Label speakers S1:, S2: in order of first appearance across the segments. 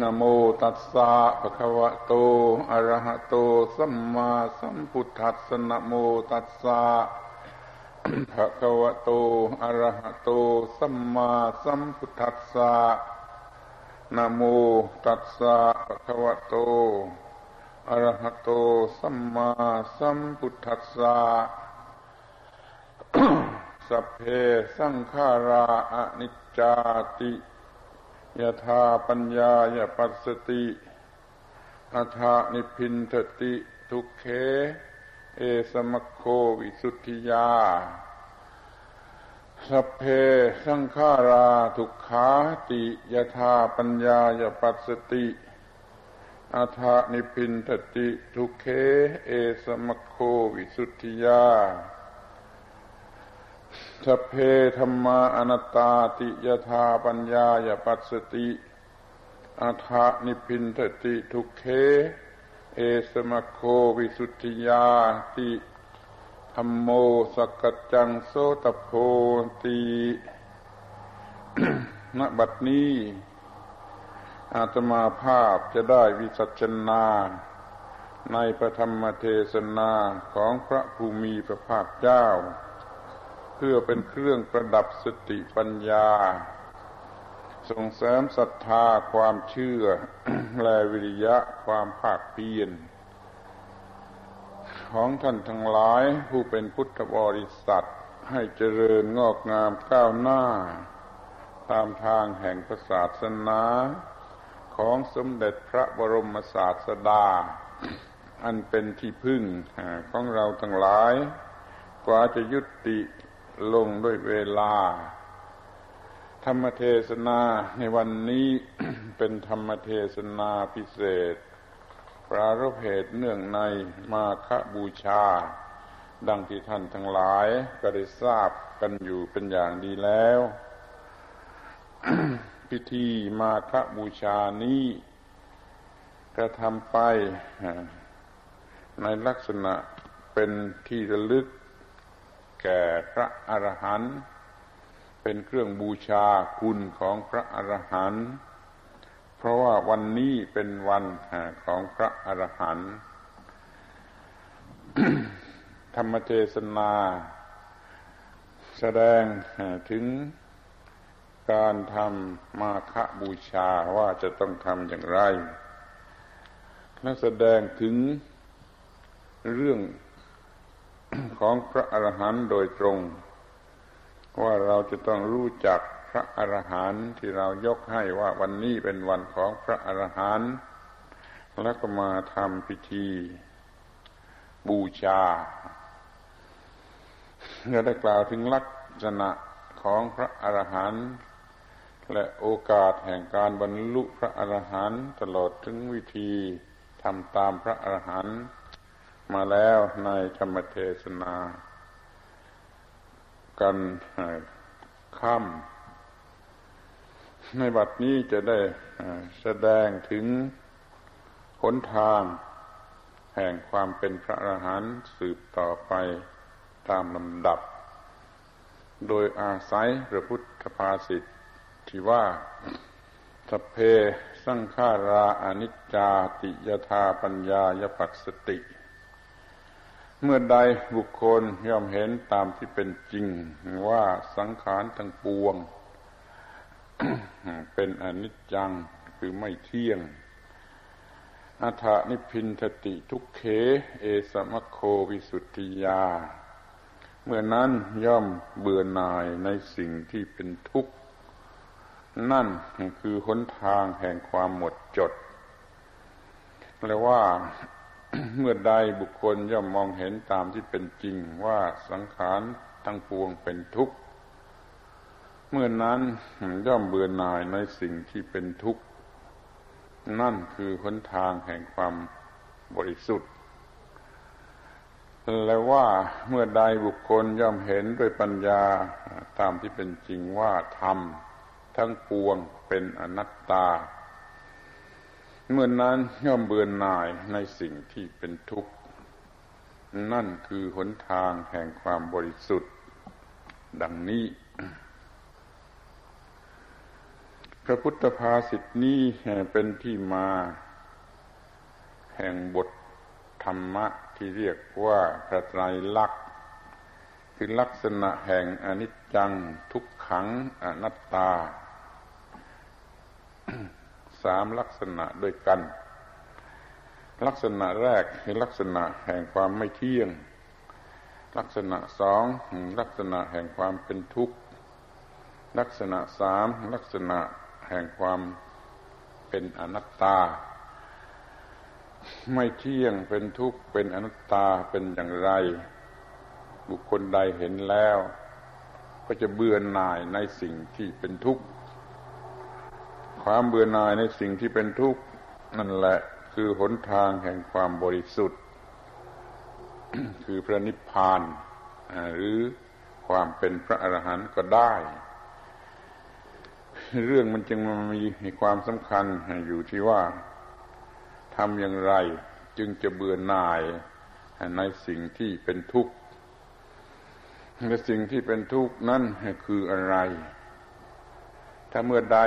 S1: นโมตัสสะภะคะวะโต อะระหะโต สัมมาสัมพุทธัสสะนโมตัสสะภะคะวะโต อะระหะโต สัมมาสัมพุทธัสสะนโมตัสสะภะคะวะโต อะระหะโต สัมมาสัมพุทธัสสะสัพเพสังขาราอนิจจติ ยถาปัญญายปัสสติอัฏานิพินทติ ทุกเขเอสมโควิสุทธิยาสัพเพสังขาราทุกขาติยถาปัญญายปัสสติอัฏานิพินทติ ทุกเขเอสมโควิสุทธิยา สเพธรรมาอนัตตาติยธาปัญญายปัสสติอาทานิพินทติทุกเค เอสมโควิสุทธิยาติธรรมโมสกจังโสตโพตีณบัดนี้ อาตมาภาพจะได้วิสัชนา ในพระธรรมเทศนาของพระภูมิพระภาคเจ้า เพื่อเป็นเครื่องประดับสติปัญญา ส่งเสริมศรัทธาความเชื่อ และวิริยะความภาคเพียรของท่านทั้งหลายผู้เป็นพุทธบริษัทให้เจริญงอกงามก้าวหน้า ตามทางแห่งศาสนาของสมเด็จพระบรมศาสดา อันเป็นที่พึ่งของเราทั้งหลาย กว่าจะยุติ ลงด้วยเวลา ธรรมเทศนาในวันนี้เป็นธรรมเทศนาพิเศษ ปรารภเหตุเนื่องในมาคบูชา ดังที่ท่านทั้งหลายก็ได้ทราบกันอยู่เป็นอย่างดีแล้ว พิธีมาคบูชานี้กระทำไปในลักษณะเป็นที่ระลึก แก่พระอรหันต์เป็นเครื่องบูชาคุณของพระอรหันต์เพราะว่าวันนี้เป็นวันของพระอรหันต์ธรรมเทศนา แสดงถึงการทำมาคบูชาว่าจะต้องทำอย่างไรและแสดงถึงเรื่อง ของพระอรหันต์โดยตรง ว่าเราจะต้องรู้จักพระอรหันต์ที่เรายกให้ว่าวันนี้เป็นวันของพระอรหันต์แล้วก็มาทำพิธี บูชาเราได้กล่าวถึงลักษณะของพระอรหันต์และโอกาสแห่งการบรรลุพระอรหันต์ตลอดถึงวิธีทำตามพระอรหันต์ มาแล้วในธรรมเทศนา กันค่ำในบัดนี้จะได้แสดงถึงหนทาง แห่งความเป็นพระอรหันต์สืบต่อไปตามลำดับ โดยอาศัยพระพุทธภาษิตที่ว่าสเพสังขาราอนิจจาติยธาปัญญายปัสสติ เมื่อใดบุคคลย่อมเห็นตามที่เป็นจริงว่าสังขารทั้งปวง เป็นอนิจจังคือไม่เที่ยงอัฏนิพินทติทุกเข เอสมโควิสุทธิยา เมื่อนั้นย่อมเบื่อหน่ายในสิ่งที่เป็นทุกข์ นั่นคือหนทางแห่งความหมดจดและว่า เมื่อใดบุคคลย่อมมองเห็นตามที่เป็นจริงว่าสังขารทั้งปวงเป็นทุกข์ เมื่อนั้นย่อมเบื่อหน่ายในสิ่งที่เป็นทุกข์ นั่นคือหนทางแห่งความบริสุทธิ์ และว่าเมื่อใดบุคคลย่อมเห็นด้วยปัญญาตามที่เป็นจริงว่าธรรมทั้งปวงเป็นอนัตตา เมื่อนนั้นย่อมเบื่อหน่ายในสิ่งที่เป็นทุกข์ นั่นคือหนทางแห่งความบริสุทธิ์ ดังนี้ พระพุทธภาษิตนี้เป็นที่มา แห่งบทธรรมะที่เรียกว่าพระไตรลักษณ์คือลักษณะแห่งอนิจจังทุกขังอนัตตา สามลักษณะด้วยกัน ลักษณะแรกคือลักษณะแห่งความไม่เที่ยง ลักษณะสองลักษณะแห่งความเป็นทุกข์ ลักษณะสามลักษณะแห่งความเป็นอนัตตา ไม่เที่ยงเป็นทุกข์เป็นอนัตตาเป็นอย่างไร บุคคลใดเห็นแล้ว ก็จะเบื่อหน่ายในสิ่งที่เป็นทุกข์ ความเบื่อหน่ายในสิ่งที่เป็นทุกข์นั่นแหละคือหนทางแห่งความบริสุทธิ์ คือพระนิพพานหรือความเป็นพระอรหันต์ก็ได้ เรื่องมันจึงมีความสำคัญอยู่ที่ว่าทำอย่างไรจึงจะเบื่อหน่ายในสิ่งที่เป็นทุกข์และสิ่งที่เป็นทุกข์นั้นคืออะไร ถ้าเมื่อใด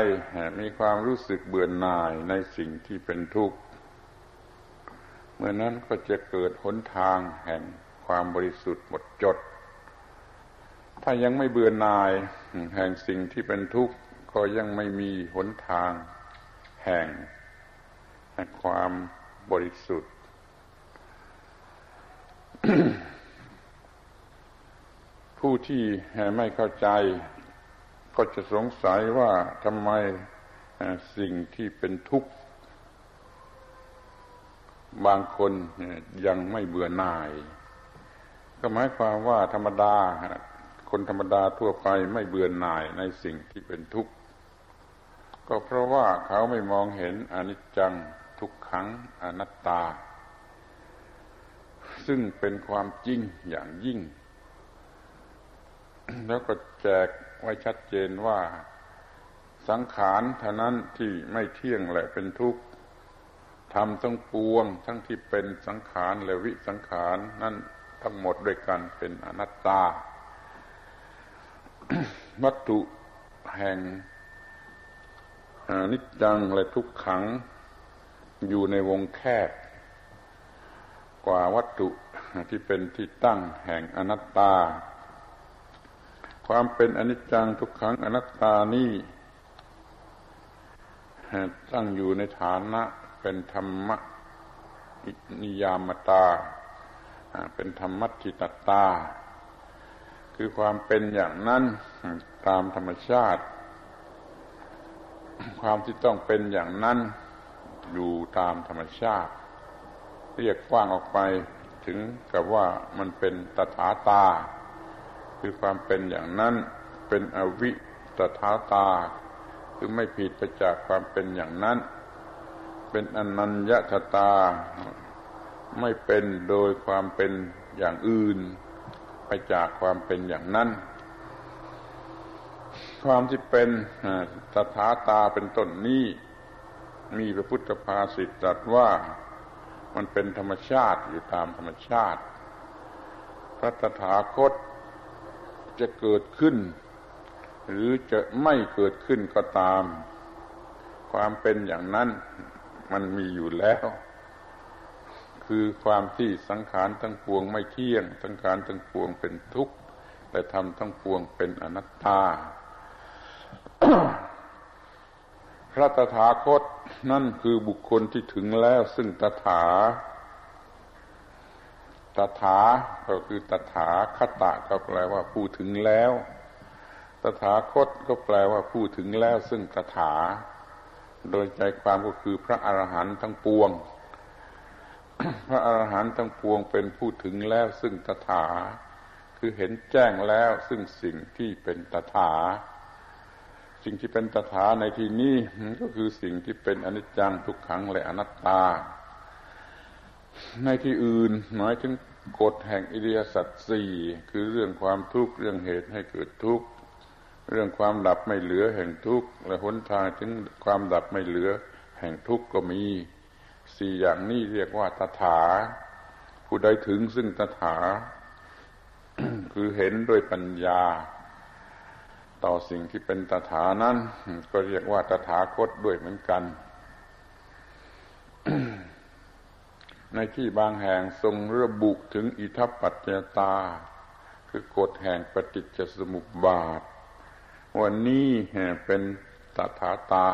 S1: มีความรู้สึกเบื่อหน่ายในสิ่งที่เป็นทุกข์ เมื่อนั้นก็จะเกิดหนทางแห่งความบริสุทธิ์หมดจด ถ้ายังไม่เบื่อหน่ายแห่งสิ่งที่เป็นทุกข์ ก็ยังไม่มีหนทางแห่งแห่งความบริสุทธิ์ผู้ที่ไม่เข้าใจ ก็จะสงสัยว่าทำไมสิ่งที่เป็นทุกข์ บางคนยังไม่เบื่อหน่าย ก็หมายความว่าธรรมดา คนธรรมดาทั่วไปไม่เบื่อหน่ายในสิ่งที่เป็นทุกข์ ก็เพราะว่าเขาไม่มองเห็นอนิจจังทุกขังอนัตตา ซึ่งเป็นความจริงอย่างยิ่ง แล้วก็แจก ไว้ชัดเจนว่าสังขารเท่านั้นที่ไม่เที่ยงและเป็นทุกข์ทำทั้งปวง ทั้งที่เป็นสังขารและวิสังขารนั่นทั้งหมดด้วยกันเป็นอนัตตา วัตถุแห่งนิจจังและทุกขังอยู่ในวงแคบ กว่าวัตถุที่เป็นที่ตั้งแห่งอนัตตา ความเป็นอนิจจังทุกขังอนัตตานี่ตั้งอยู่ในฐานะเป็นธรรมนิยามตา เป็นธรรมัติตตา คือความเป็นอย่างนั้นตามธรรมชาติ ความที่ต้องเป็นอย่างนั้นอยู่ตามธรรมชาติ เรียกกว้างออกไปถึงกับว่ามันเป็นตถาตา คือความเป็นอย่างนั้นเป็นอวิตถาตา คือไม่ผิดไปจากความเป็นอย่างนั้น เป็นอนัญญาตา ไม่เป็นโดยความเป็นอย่างอื่น ไปจากความเป็นอย่างนั้น ความที่เป็นตถาตาเป็นต้นนี้ มีพระพุทธภาษิตตรัสว่ามันเป็นธรรมชาติอยู่ตามธรรมชาติพระตถาคต จะเกิดขึ้น หรือจะไม่เกิดขึ้นก็ตาม ความเป็นอย่างนั้นมันมีอยู่แล้ว คือความที่สังขารทั้งปวงไม่เที่ยง สังขารทั้งปวงเป็นทุกข์แต่ทำทั้งปวงเป็นอนัตตา พระตถาคตนั่นคือบุคคลที่ถึงแล้วซึ่งตถา ตถาก็คือตถาคตะก็แปลว่าผู้ถึงแล้ว ตถาคตก็แปลว่าผู้ถึงแล้ว ซึ่งตถา โดยใจความก็คือพระอรหันต์ทั้งปวง พระอรหันต์ทั้งปวงเป็นผู้ถึงแล้ว ซึ่งตถา คือเห็นแจ้งแล้วซึ่งสิ่งที่เป็นตถา สิ่งที่เป็นตถาในที่นี้ก็คือสิ่งที่เป็นอนิจจังทุกขังและอนัตตา ในที่อื่นหมายถึงกฎแห่งอิริยสัจสี่คือเรื่องความทุกข์เรื่องเหตุให้เกิดทุกข์เรื่องความดับไม่เหลือแห่งทุกข์และหนทางถึงความดับไม่เหลือแห่งทุกข์ก็มีสี่อย่างนี้เรียกว่าตถา ผู้ใดถึงซึ่งตถา คือเห็นด้วยปัญญา ต่อสิ่งที่เป็นตถานั้น ก็เรียกว่าตถาคตด้วยเหมือนกัน ในที่บางแห่งทรงระบุถึงอิทัปปัจจตา คือกฎแห่งปฏิจจสมุปบาท วันนี้เป็นตถาตา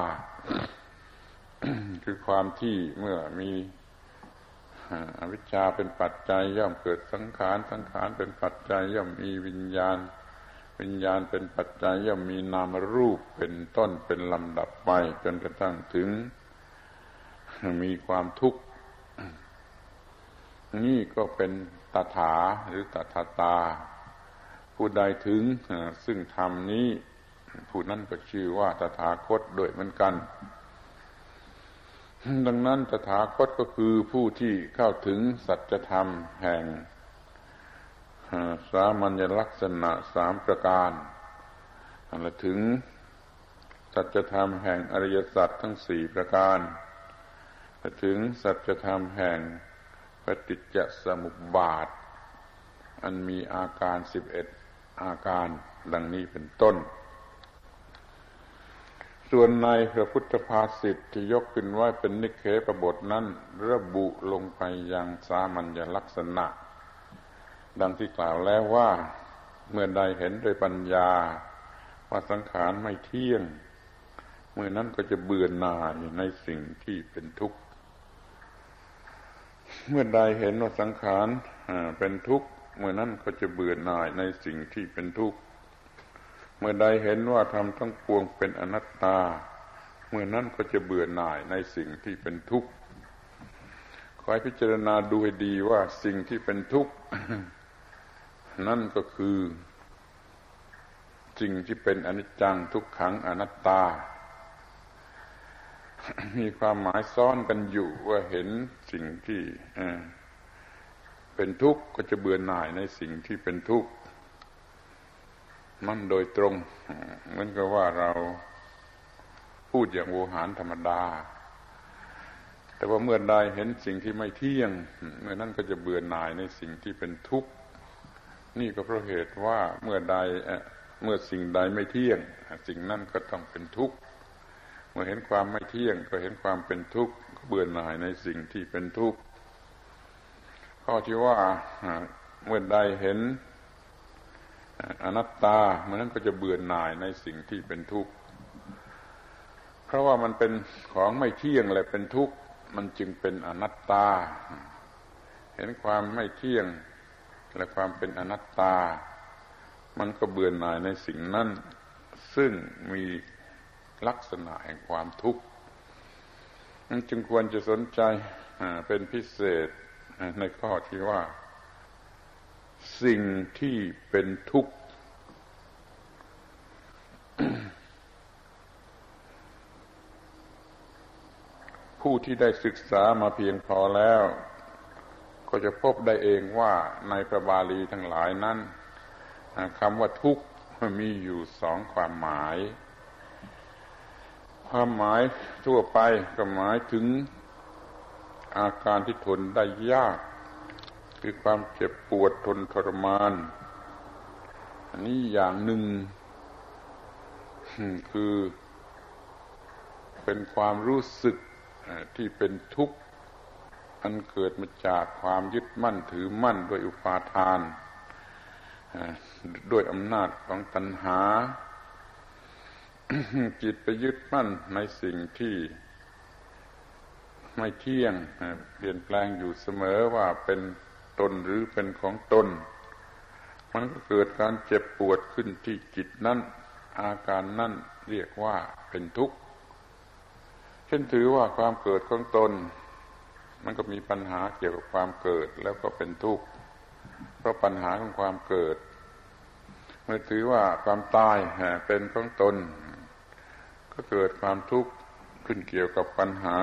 S1: คือความที่เมื่อมีอวิชชาเป็นปัจจัยย่อมเกิดสังขาร สังขารเป็นปัจจัยย่อมมีวิญญาณ วิญญาณเป็นปัจจัยย่อมมีนามรูปเป็นต้นเป็นลำดับไป จนกระทั่งถึงมีความทุกข์ นี่ก็เป็นตถาหรือตถาตา ผู้ใดถึงซึ่งธรรมนี้ ผู้นั้นก็ชื่อว่าตถาคตโดยเหมือนกัน ดังนั้นตถาคตก็คือผู้ที่เข้าถึงสัจธรรมแห่งสามัญลักษณะสามประการและถึงสัจธรรมแห่งอริยสัจทั้งสี่ประการและถึงสัจธรรมแห่ง ปฏิจจสมุปบาท อันมีอาการสิบเอ็ดอาการดังนี้เป็นต้น ส่วนในพระพุทธภาษิตที่ยกขึ้นไว้เป็นนิเคปบทนั้น ระบุลงไปยังสามัญลักษณะ ดังที่กล่าวแล้วว่าเมื่อใดเห็นโดยปัญญา ว่าสังขารไม่เที่ยง เมื่อนั้นก็จะเบื่อหน่ายในสิ่งที่เป็นทุกข์ เมื่อใดเห็นว่าสังขารเป็นทุกข์เมื่อนั้นก็จะเบื่อหน่ายในสิ่งที่เป็นทุกข์เมื่อใดเห็นว่าทำทั้งปวงเป็นอนัตตา เมื่อนั้นก็จะเบื่อหน่ายในสิ่งที่เป็นทุกข์ขอให้พิจารณาดูให้ดีว่าสิ่งที่เป็นทุกข์นั่นก็คือสิ่งที่เป็นอนิจจังทุกขังอนัตตา มีความหมายซ้อนกันอยู่ว่าเห็นสิ่งที่เป็นทุกข์ก็จะเบื่อหน่ายในสิ่งที่เป็นทุกข์มันโดยตรงเหมือนกับว่าเราพูดอย่างโวหารธรรมดา แต่ว่าเมื่อใดเห็นสิ่งที่ไม่เที่ยง เมื่อนั้นก็จะเบื่อหน่ายในสิ่งที่เป็นทุกข์ นี่ก็เพราะเหตุว่าเมื่อใดเมื่อสิ่งใดไม่เที่ยง สิ่งนั้นก็ต้องเป็นทุกข์ เมื่อเห็นความไม่เที่ยงก็เห็นความเป็นทุกข์เบื่อหน่ายในสิ่งที่เป็นทุกข์ข้อที่ว่าเมื่อใดเห็นอนัตตาเมื่อนั้นก็จะเบื่อหน่ายในสิ่งที่เป็นทุกข์เพราะว่ามันเป็นของไม่เที่ยงและเป็นทุกข์มันจึงเป็นอนัตตา เห็นความไม่เที่ยงและความเป็นอนัตตา มันก็เบื่อหน่ายในสิ่งนั้น ซึ่งมี ลักษณะแห่งความทุกข์มันจึงควรจะสนใจเป็นพิเศษในข้อที่ว่า สิ่งที่เป็นทุกข์ ผู้ที่ได้ศึกษามาเพียงพอแล้ว ก็จะพบได้เองว่าในพระบาลีทั้งหลายนั้นคำว่าทุกข์มีอยู่สองความหมาย ความหมายทั่วไปก็หมายถึงอาการที่ทนได้ยาก คือความเจ็บปวดทนทรมาน อันนี้อย่างหนึ่ง คือเป็นความรู้สึกที่เป็นทุกข์ อันเกิดมาจากความยึดมั่นถือมั่นโดยอุปาทาน ด้วยอำนาจของตัณหา จิตไปยึดมั่นในสิ่งที่ไม่เที่ยงเปลี่ยนแปลงอยู่เสมอว่าเป็นตนหรือเป็นของตน มันก็เกิดการเจ็บปวดขึ้นที่จิตนั้นอาการนั่นเรียกว่าเป็นทุกข์เช่นถือว่าความเกิดของตน มันก็มีปัญหาเกี่ยวกับความเกิดแล้วก็เป็นทุกข์เพราะปัญหาของความเกิด เมื่อถือว่าความตายเป็นของตน ก็เกิดความทุกข์ขึ้นเกี่ยวกับปัญหา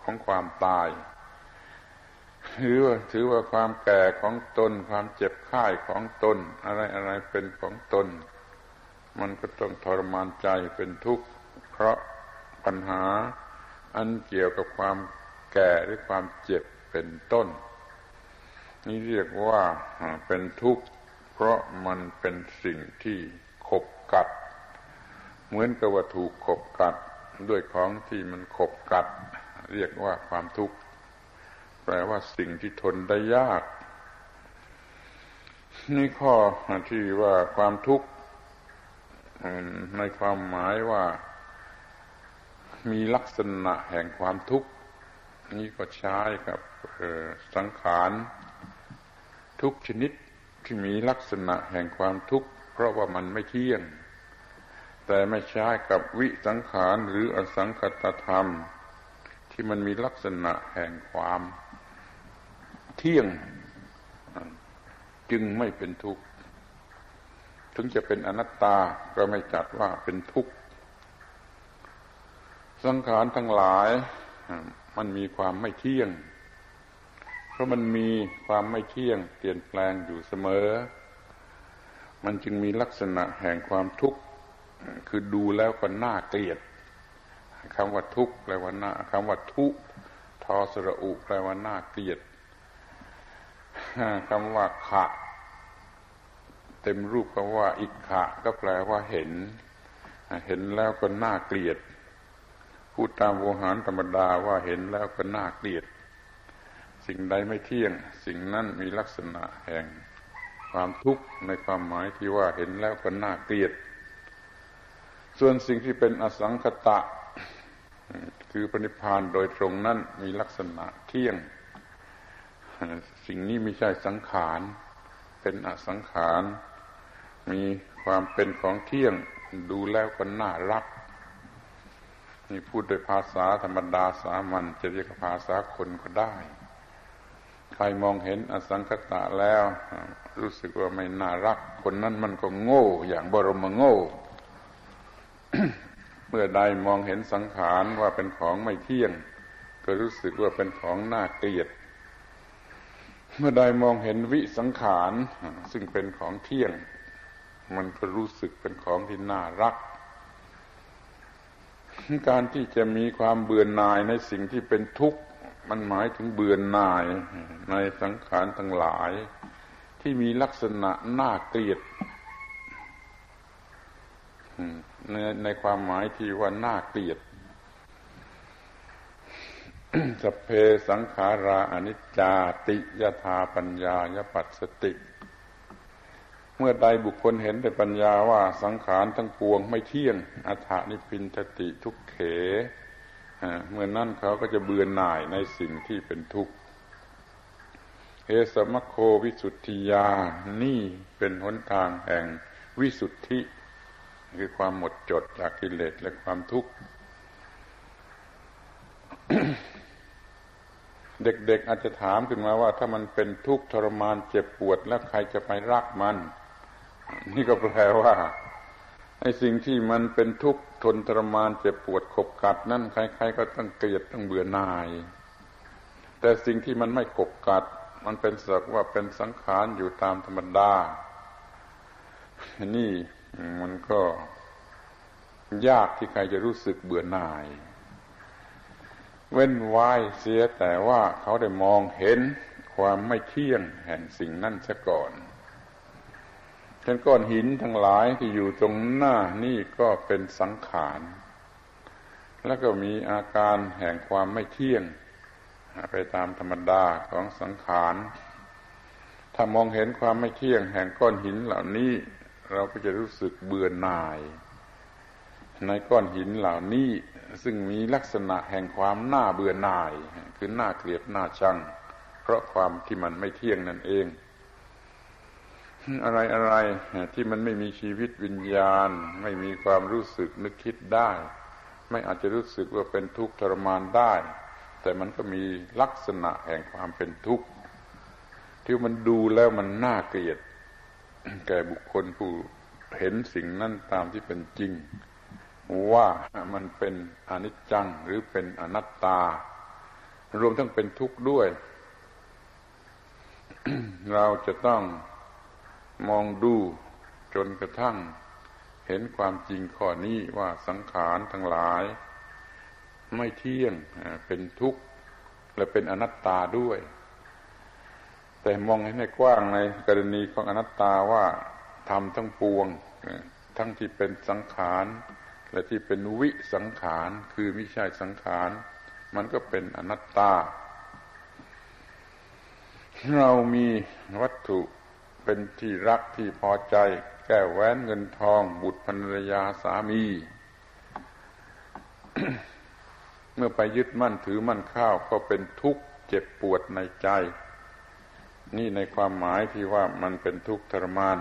S1: ของความตายถือว่าถือว่าความแก่ของตน ความเจ็บไข้ของตน อะไรอะไรเป็นของตน มันก็ต้องทรมานใจเป็นทุกข์ เพราะปัญหา อันเกี่ยวกับความแก่หรือความเจ็บเป็นต้น นี่เรียกว่าเป็นทุกข์ เพราะมันเป็นสิ่งที่ขบกัด เหมือนกับว่าถูกขบกัดด้วยของที่มันขบกัด เรียกว่าความทุกข์แปลว่าสิ่งที่ทนได้ยาก นี่ข้อที่ว่าความทุกข์ในความหมายว่ามีลักษณะแห่งความทุกข์ นี่ก็ใช้กับสังขารทุกชนิดที่มีลักษณะแห่งความทุกข์ เพราะว่ามันไม่เที่ยง แต่ไม่ใช้กับวิสังขารหรืออสังคตธรรม ที่มันมีลักษณะแห่งความ เที่ยงจึงไม่เป็นทุกข์ถึงจะเป็นอนัตตาก็ไม่จัดว่าเป็นทุกข์สังขารทั้งหลายมันมีความไม่เที่ยง เพราะมันมีความไม่เที่ยง เปลี่ยนแปลงอยู่เสมอ มันจึงมีลักษณะแห่งความทุกข์ คือดูแล้วก็น่าเกลียดคำว่าทุกข์แปลว่าน่าคำว่าทุกทอสระอุแปลว่าน่าเกลียดคำว่าขะ เต็มรูปคำว่าอิกขะ ก็แปลว่าเห็น เห็นแล้วก็น่าเกลียด พูดตามโวหารธรรมดาว่าเห็นแล้วก็น่าเกลียด สิ่งใดไม่เที่ยง สิ่งนั้นมีลักษณะแห่งความทุกข์ในความหมายที่ว่าเห็นแล้วก็น่าเกลียด ส่วนสิ่งที่เป็นอสังคตะ คือปณิพานโดยตรงนั้นมีลักษณะเที่ยง สิ่งนี้ไม่ใช่สังขาร เป็นอสังขาร มีความเป็นของเที่ยงดูแล้วก็น่ารักนี่พูดโดยภาษาธรรมดาสามัญจะเรียกภาษาคนก็ได้ ใครมองเห็นอสังคตะแล้ว รู้สึกว่าไม่น่ารัก คนนั้นมันก็โง่ อย่างบรมโง่ เมื่อใดมองเห็นสังขารว่าเป็นของไม่เที่ยง ก็รู้สึกว่าเป็นของน่าเกลียด เมื่อใดมองเห็นวิสังขารซึ่งเป็นของเที่ยง มันก็รู้สึกเป็นของที่น่ารัก การที่จะมีความเบื่อหน่ายในสิ่งที่เป็นทุกข์มันหมายถึงเบื่อหน่ายในสังขารทั้งหลาย ที่มีลักษณะน่าเกลียด ในในความหมายที่ว่าน่าเกลียดสเพสังขาราอนิจจาติยธาปัญญายปัสสติ เมื่อใดบุคคลเห็นด้วยปัญญาว่าสังขารทั้งปวงไม่เที่ยงอัฏฐานิพินทติทุกเขเมื่อนั่นเขาก็จะเบื่อหน่ายในสิ่งที่เป็นทุกข์เอสมโควิสุทธิยานี่เป็นหนทางแห่งวิสุทธิ คือความหมดจดจากกิเลสและความทุกข์ เด็กๆอาจจะถามขึ้นมาว่า ถ้ามันเป็นทุกข์ทรมานเจ็บปวดแล้วใครจะไปรักมัน นี่ก็แปลว่าไอ้สิ่งที่มันเป็นทุกข์ทนทรมานเจ็บปวดขบกัด นั่นใครๆก็ต้องเกลียดต้องเบื่อหน่าย แต่สิ่งที่มันไม่ขบกัด มันเป็นสักว่าเป็นสังขารอยู่ตามธรรมดานี่ มันก็ยากที่ใครจะรู้สึกเบื่อหน่าย เว้นไว้เสียแต่ว่าเขาได้มองเห็นความไม่เที่ยงแห่งสิ่งนั้นซะก่อนเช่นก้อนหินทั้งหลายที่อยู่ตรงหน้านี่ก็เป็นสังขาร แล้วก็มีอาการแห่งความไม่เที่ยง ไปตามธรรมดาของสังขาร ถ้ามองเห็นความไม่เที่ยงแห่งก้อนหินเหล่านี้ เราก็จะรู้สึกเบื่อหน่าย ในก้อนหินเหล่านี้ซึ่งมีลักษณะแห่งความน่าเบื่อหน่าย คือน่าเกลียดน่าชัง เพราะความที่มันไม่เที่ยงนั่นเอง อะไรอะไรที่มันไม่มีชีวิตวิญญาณ ไม่มีความรู้สึกนึกคิดได้ ไม่อาจจะรู้สึกว่าเป็นทุกข์ทรมานได้ แต่มันก็มีลักษณะแห่งความเป็นทุกข์ที่มันดูแล้วมันน่าเกลียด แก่บุคคลผู้เห็นสิ่งนั้นตามที่เป็นจริง ว่ามันเป็นอนิจจังหรือเป็นอนัตตา รวมทั้งเป็นทุกข์ด้วย เราจะต้องมองดูจนกระทั่ง เห็นความจริงข้อนี้ว่าสังขารทั้งหลาย ไม่เที่ยงเป็นทุกข์และเป็นอนัตตาด้วย แต่มองให้กว้างในกรณีของอนัตตาว่าทำทั้งปวงททั้งที่เป็นสังขารและที่เป็นวิสังขารคือไม่ใช่สังขาร มันก็เป็นอนัตตา เรามีวัตถุเป็นที่รักที่พอใจ แก้วแหวนเงินทอง บุตรภรรยาสามี เมื่อไปยึดมั่นถือมั่นข้าวก็เป็นทุกข์เจ็บปวดในใจ นี่ในความหมายที่ว่ามันเป็นทุกข์ทรมาน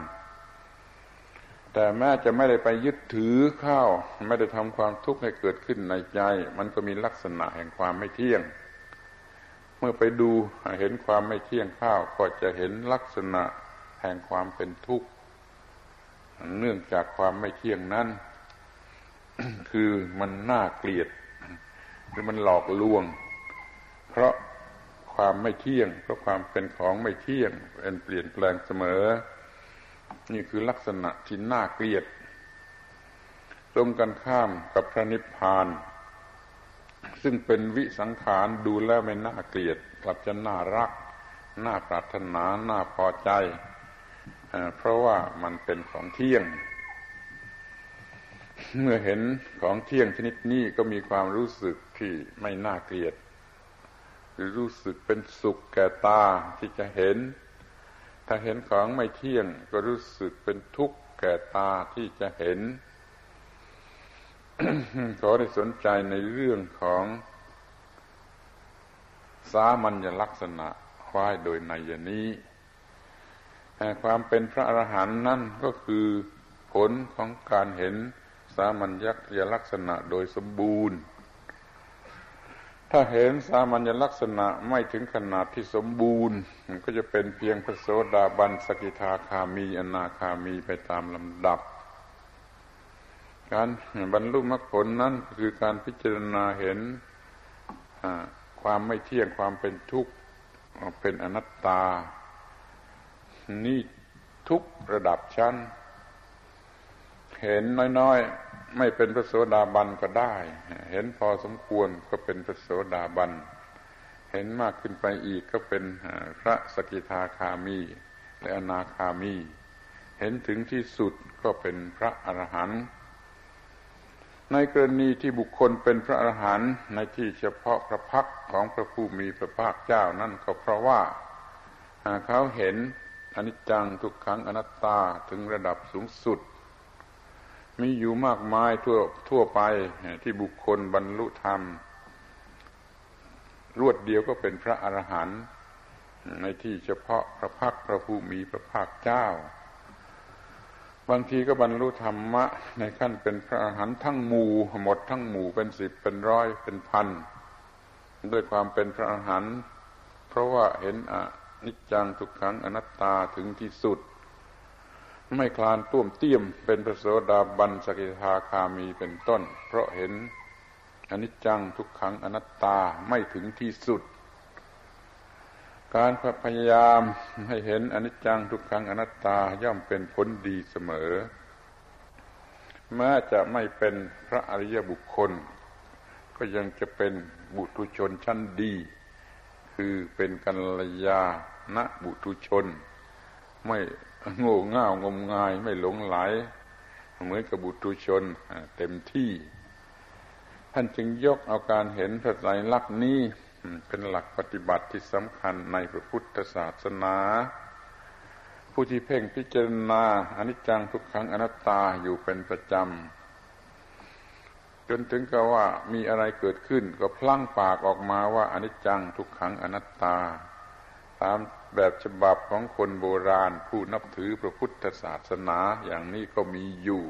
S1: แต่แม้จะไม่ได้ไปยึดถือข้าวไม่ได้ทำความทุกข์ให้เกิดขึ้นในใจ มันก็มีลักษณะแห่งความไม่เที่ยง เมื่อไปดูเห็นความไม่เที่ยงข้าวก็จะเห็นลักษณะแห่งความเป็นทุกข์เนื่องจากความไม่เที่ยงนั้น คือมันน่าเกลียด หรือมันหลอกลวง เพราะ ความไม่เที่ยง เพราะความเป็นของไม่เที่ยงเป็นเปลี่ยนแปลงเสมอ นี่คือลักษณะที่น่าเกลียด ตรงกันข้ามกับพระนิพพาน ซึ่งเป็นวิสังขารดูแล้วไม่น่าเกลียด กลับจะน่ารัก น่าปรารถนา น่าพอใจ เพราะว่ามันเป็นของเที่ยง เมื่อเห็นของเที่ยงชนิดนี้ก็มีความรู้สึกที่ไม่น่าเกลียด รือรู้สึกเป็นสุขแก่ตาที่จะเห็น ถ้าเห็นของไม่เที่ยงก็รู้สึกเป็นทุกข์แก่ตาที่จะเห็น ขอได้สนใจในเรื่องของสามัญลักษณะควายโดยในยนี้ความเป็นพระอรหันต์นั่นก็คือผลของการเห็นสามัญลักษณะโดยสมบูรณ์ ถ้าเห็นสามัญลักษณะไม่ถึงขนาดที่สมบูรณ์ มันก็จะเป็นเพียงพระโสดาบันสกิทาคามีอนาคามีไปตามลำดับ การบรรลุมรรคผลนั้นคือการพิจารณาเห็นความไม่เที่ยงความเป็นทุกข์เป็นอนัตตา นี่ทุกระดับชั้น เห็นน้อย ไม่เป็นพระโสดาบันก็ได้ เห็นพอสมควรก็เป็นพระโสดาบัน เห็นมากขึ้นไปอีกก็เป็นพระสกิทาคามี และอนาคามี เห็นถึงที่สุดก็เป็นพระอรหันต์ในกรณีที่บุคคลเป็นพระอรหันต์ในที่เฉพาะพระพักของพระผู้มีพระภาคเจ้านั่นก็เพราะว่าเขาเห็นอนิจจังทุกขังอนัตตาถึงระดับสูงสุด มีอยู่มากมายทั่วทั่วไปที่บุคคลบรรลุธรรม รวดเดียวก็เป็นพระอรหันต์ในที่เฉพาะพระพักพระผู้มีพระภาคเจ้า บางทีก็บรรลุธรรมะ ในขั้นเป็นพระอรหันต์ทั้งหมู่หมดทั้งหมู่เป็นสิบเป็นร้อยเป็นพันด้วยความเป็นพระอรหันต์เพราะว่าเห็นอนิจจังทุกขังอนัตตาถึงที่สุด ไม่คลานต้วมเตี้ยมเป็นพระโสดาบันสกิทาคามีเป็นต้น เพราะเห็นอนิจจังทุกขังอนัตตาไม่ถึงที่สุด การพยายามให้เห็นอนิจจังทุกขังอนัตตาย่อมเป็นผลดีเสมอแม้จะไม่เป็นพระอริยบุคคล ก็ยังจะเป็นบุตุชนชั้นดี คือเป็นกัลยาณบุตุชน ไม่ โง่เง่างมงายไม่หลงไหล เหมือนกับบุตรชนเต็มที่ ท่านจึงยกเอาการเห็นพระไตรลักษณ์นี้เป็นหลักปฏิบัติที่สำคัญในพระพุทธศาสนา ผู้ที่เพ่งพิจารณาอนิจจังทุกขังอนัตตาอยู่เป็นประจำ จนถึงกับว่ามีอะไรเกิดขึ้นก็พลั่งปากออกมาว่าอนิจจังทุกขังอนัตตา ตาม แบบฉบับของคนโบราณผู้นับถือพระพุทธศาสนาอย่างนี้ก็มีอยู่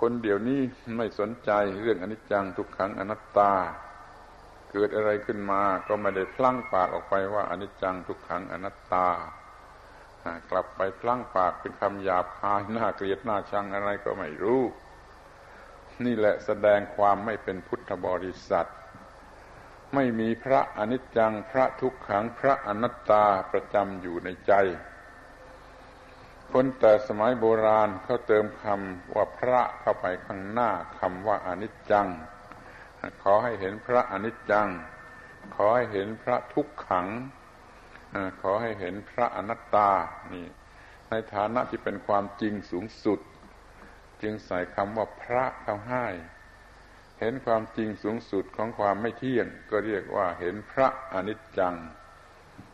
S1: คนเดี๋ยวนี้ไม่สนใจเรื่องอนิจจังทุกขังอนัตตา เกิดอะไรขึ้นมาก็ไม่ได้พลั่งปากออกไปว่าอนิจจังทุกขังอนัตตากลับไปพลั่งปากเป็นคำหยาบคายน่าเกลียดน่าชังอะไรก็ไม่รู้ นี่แหละแสดงความไม่เป็นพุทธบริษัท ไม่มีพระอนิจจังพระทุกขังพระอนัตตาประจำอยู่ในใจ คนแต่สมัยโบราณเขาเติมคำว่าพระเข้าไปข้างหน้าคำว่าอนิจจัง ขอให้เห็นพระอนิจจัง ขอให้เห็นพระทุกขัง ขอให้เห็นพระอนัตตานี่ในฐานะที่เป็นความจริงสูงสุด จึงใส่คำว่าพระเข้าให้ เห็นความจริงสูงสุดของความไม่เที่ยง ก็เรียกว่าเห็นพระอนิจจัง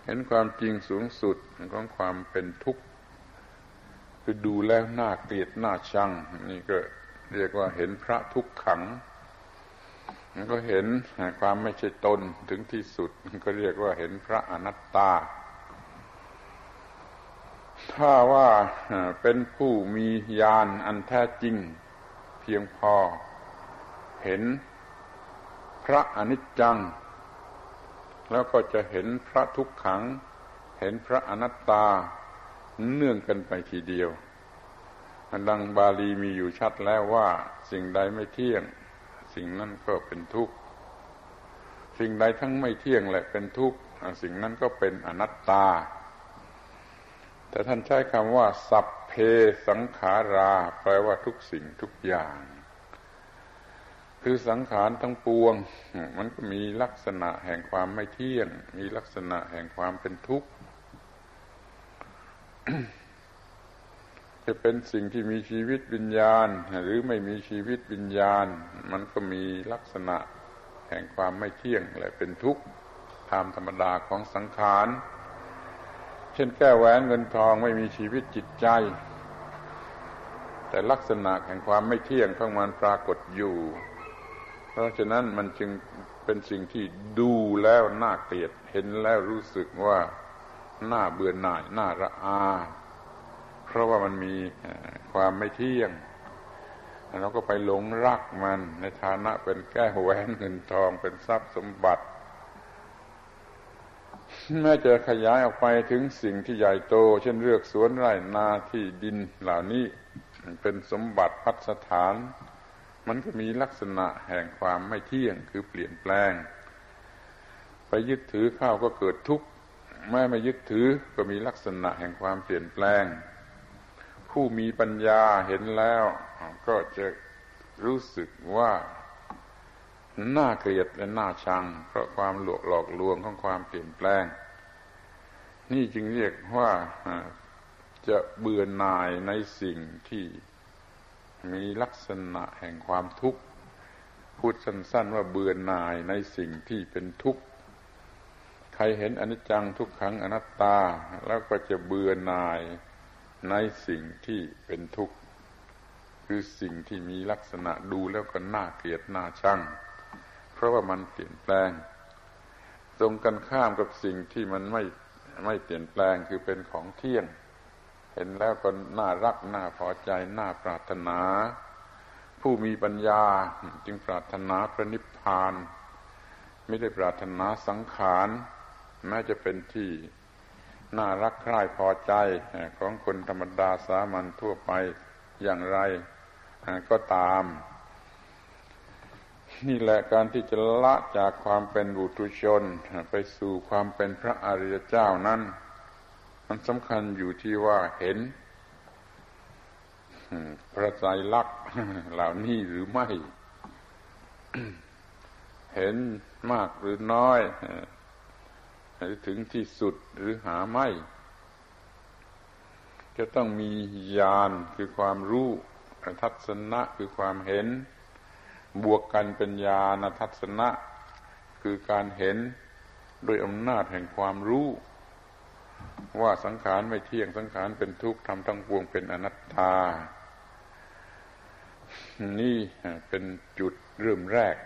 S1: เห็นความจริงสูงสุดของความเป็นทุกข์คือดูแล้วน่าเกลียดน่าชัง นี่ก็เรียกว่าเห็นพระทุกขังมันก็เห็นความไม่ใช่ตนถึงที่สุดก็เรียกว่าเห็นพระอนัตตา ถ้าว่าเป็นผู้มีญาณอันแท้จริง เพียงพอ เห็นพระอนิจจัง แล้วก็จะเห็นพระทุกขัง เห็นพระอนัตตาเนื่องกันไปทีเดียวดังบาลีมีอยู่ชัดแล้วว่า สิ่งใดไม่เที่ยง สิ่งนั้นก็เป็นทุกข์ สิ่งใดทั้งไม่เที่ยงและเป็นทุกข์สิ่งนั้นก็เป็นอนัตตา แต่ท่านใช้คำว่า สัพเพสังขารา แปลว่าทุกสิ่งทุกอย่าง คือสังขารทั้งปวง มันก็มีลักษณะแห่งความไม่เที่ยง มีลักษณะแห่งความเป็นทุกข์จะเป็นสิ่งที่มีชีวิตวิญญาณ หรือไม่มีชีวิตวิญญาณ มันก็มีลักษณะแห่งความไม่เที่ยงและเป็นทุกข์ตามธรรมดาของสังขาร เช่นแก้วแหวนเงินทองไม่มีชีวิตจิตใจ แต่ลักษณะแห่งความไม่เที่ยงของมันปรากฏอยู่ เพราะฉะนั้นมันจึงเป็นสิ่งที่ดูแล้วน่าเกลียด เห็นแล้วรู้สึกว่าน่าเบื่อหน่ายน่าระอา เพราะว่ามันมีความไม่เที่ยงเราก็ไปหลงรักมันในฐานะเป็นแก้วแหวนเงินทองเป็นทรัพย์สมบัติแม้จะขยายออกไปถึงสิ่งที่ใหญ่โต เช่นเลือกสวนไร่นาที่ดินเหล่านี้เป็นสมบัติพัสถาน มันก็มีลักษณะแห่งความไม่เที่ยงคือเปลี่ยนแปลง ไปยึดถือข้าวก็เกิดทุกข์แม้ไม่ยึดถือก็มีลักษณะแห่งความเปลี่ยนแปลง ผู้มีปัญญาเห็นแล้ว ก็จะรู้สึกว่าน่าเกลียดและน่าชัง เพราะความหลอกหลอกลวงของความเปลี่ยนแปลง นี่จึงเรียกว่าจะเบื่อหน่ายในสิ่งที่ มีลักษณะแห่งความทุกข์พูดสั้นๆว่าเบื่อหน่ายในสิ่งที่เป็นทุกข์ใครเห็นอนิจจังทุกขังอนัตตา แล้วก็จะเบื่อหน่ายในสิ่งที่เป็นทุกข์ คือสิ่งที่มีลักษณะดูแล้วก็น่าเกลียดน่าชังเพราะว่ามันเปลี่ยนแปลง ตรงกันข้ามกับสิ่งที่มันไม่ไม่เปลี่ยนแปลงคือเป็นของเที่ยง เห็นแล้วก็น่ารักน่าพอใจน่าปรารถนา ผู้มีปัญญาจึงปรารถนาพระนิพพาน ไม่ได้ปรารถนาสังขารแม้จะเป็นที่น่ารักใคร่พอใจของคนธรรมดาสามัญทั่วไปอย่างไรก็ตาม นี่แหละการที่จะละจากความเป็นบุตุชน ไปสู่ความเป็นพระอริยเจ้านั้น มันสำคัญอยู่ที่ว่าเห็นพระใจลักษณ์เหล่านี้หรือไม่ เห็นมากหรือน้อยหรือถึงที่สุดหรือหาไม่ จะต้องมีญาณคือความรู้ทัศนะคือความเห็น บวกกันเป็นญาณทัศนะ คือการเห็นโดยอำนาจแห่งความรู้ ว่าสังขารไม่เที่ยงสังขารเป็นทุกข์ทำทั้งปวงเป็นอนัตตา นี่เป็นจุดเริ่มแรก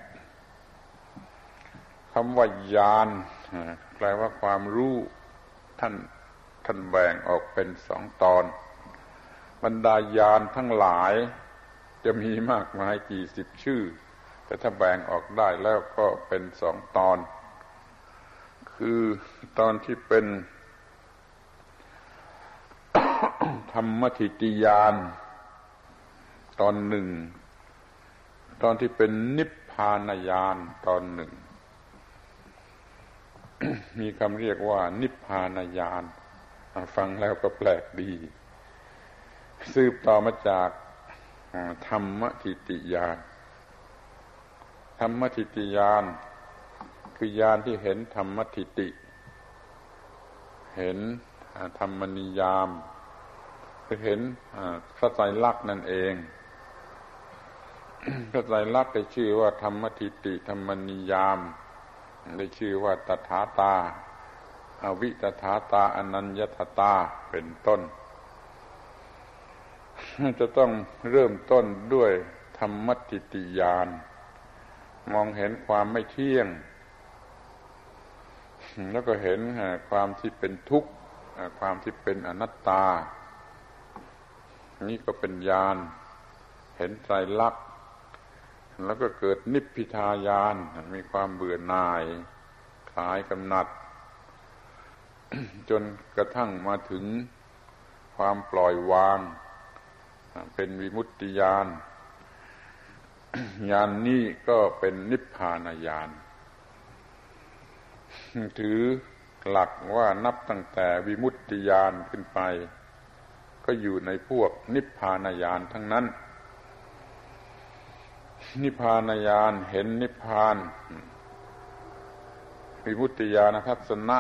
S1: คำว่าญาณแปลว่าความรู้ท่านท่านแบ่งออกเป็นสองตอน บรรดาญาณทั้งหลาย จะมีมากมายกี่สิบชื่อ แต่ถ้าแบ่งออกได้แล้วก็เป็นสองตอน คือตอนที่เป็น ธรรมทิติยาน ตอนหนึ่ง ตอนที่เป็นนิพพานญาณตอนหนึ่ง มีคำเรียกว่า นิพพานญาณฟังแล้วก็แปลกดี สืบต่อมาจากธรรมทิติยาน ธรรมทิติยาน คือญาณที่เห็นธรรมทิติ เห็นธรรมนิยาม คือเห็นพระไตรลักษณ์นั่นเองพระไตรลักษณ์ได้ชื่อว่าธรรมทิติธรรมนิยาม ได้ชื่อว่าตถาตาอวิตถาตาอนัญญตตาเป็นต้น จะต้องเริ่มต้นด้วยธรรมติติยานมองเห็นความไม่เที่ยง แล้วก็เห็นความที่เป็นทุกข์ความที่เป็นอนัตตา นี่ก็เป็นญาณเห็นไตรลักษณ์แล้วก็เกิดนิพพิทายาน มีความเบื่อหน่ายคลายกำหนัด จนกระทั่งมาถึงความปล่อยวาง เป็นวิมุตติญาณญาณนนี้ก็เป็นนิพพานญาณถือหลักว่านับตั้งแต่วิมุตติญาณขึ้นไป ก็อยู่ในพวกนิพพานญาณทั้งนั้น นิพพานญาณเห็นนิพพานวิมุตติญาณทัศนะ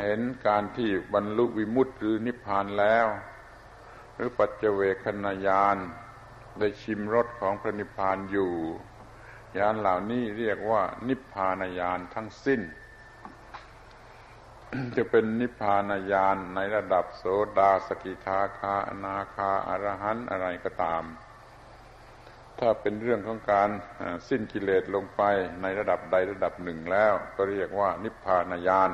S1: เห็นการที่บรรลุวิมุตติหรือนิพพานแล้ว หรือปัจเจเวคณญาณได้ชิมรสของพระนิพพานอยู่ญาณเหล่านี้เรียกว่านิพพานญาณทั้งสิ้น จะเป็นนิพพานญาณในระดับโสดาสกิทาคาอนาคาอรหันอะไรก็ตาม ถ้าเป็นเรื่องของการสิ้นกิเลสลงไปในระดับใดระดับหนึ่งแล้ว ก็เรียกว่านิพพานญาณ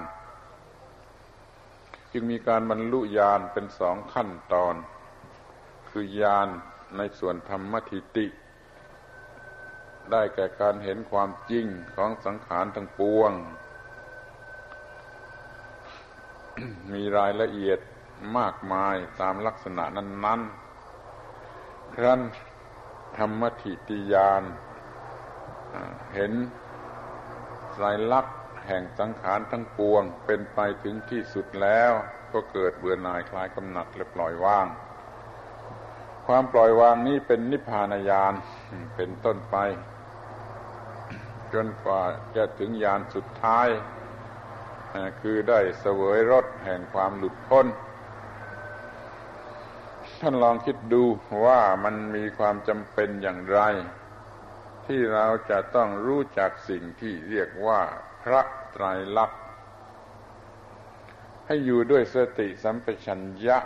S1: จึงมีการบรรลุญาณเป็นสองขั้นตอน คือญาณในส่วนธรรมทิติ ได้แก่การเห็นความจริงของสังขารทั้งปวง มีรายละเอียดมากมายตามลักษณะนั้น ๆ ครั้นธรรมทิติยานเห็นสายลักษณ์แห่งสังขารทั้งปวง เป็นไปถึงที่สุดแล้ว ก็เกิดเบื่อหน่ายคลายกำหนัดและปล่อยว่าง ความปล่อยวางนี้เป็นนิพพานญาณเป็นต้นไป จนกว่าจะถึงญาณสุดท้าย คือได้เสวยรสแห่งความหลุดพ้น ท่านลองคิดดูว่ามันมีความจำเป็นอย่างไร ที่เราจะต้องรู้จักสิ่งที่เรียกว่าพระไตรลักษณ์ให้อยู่ด้วยสติสัมปชัญญะ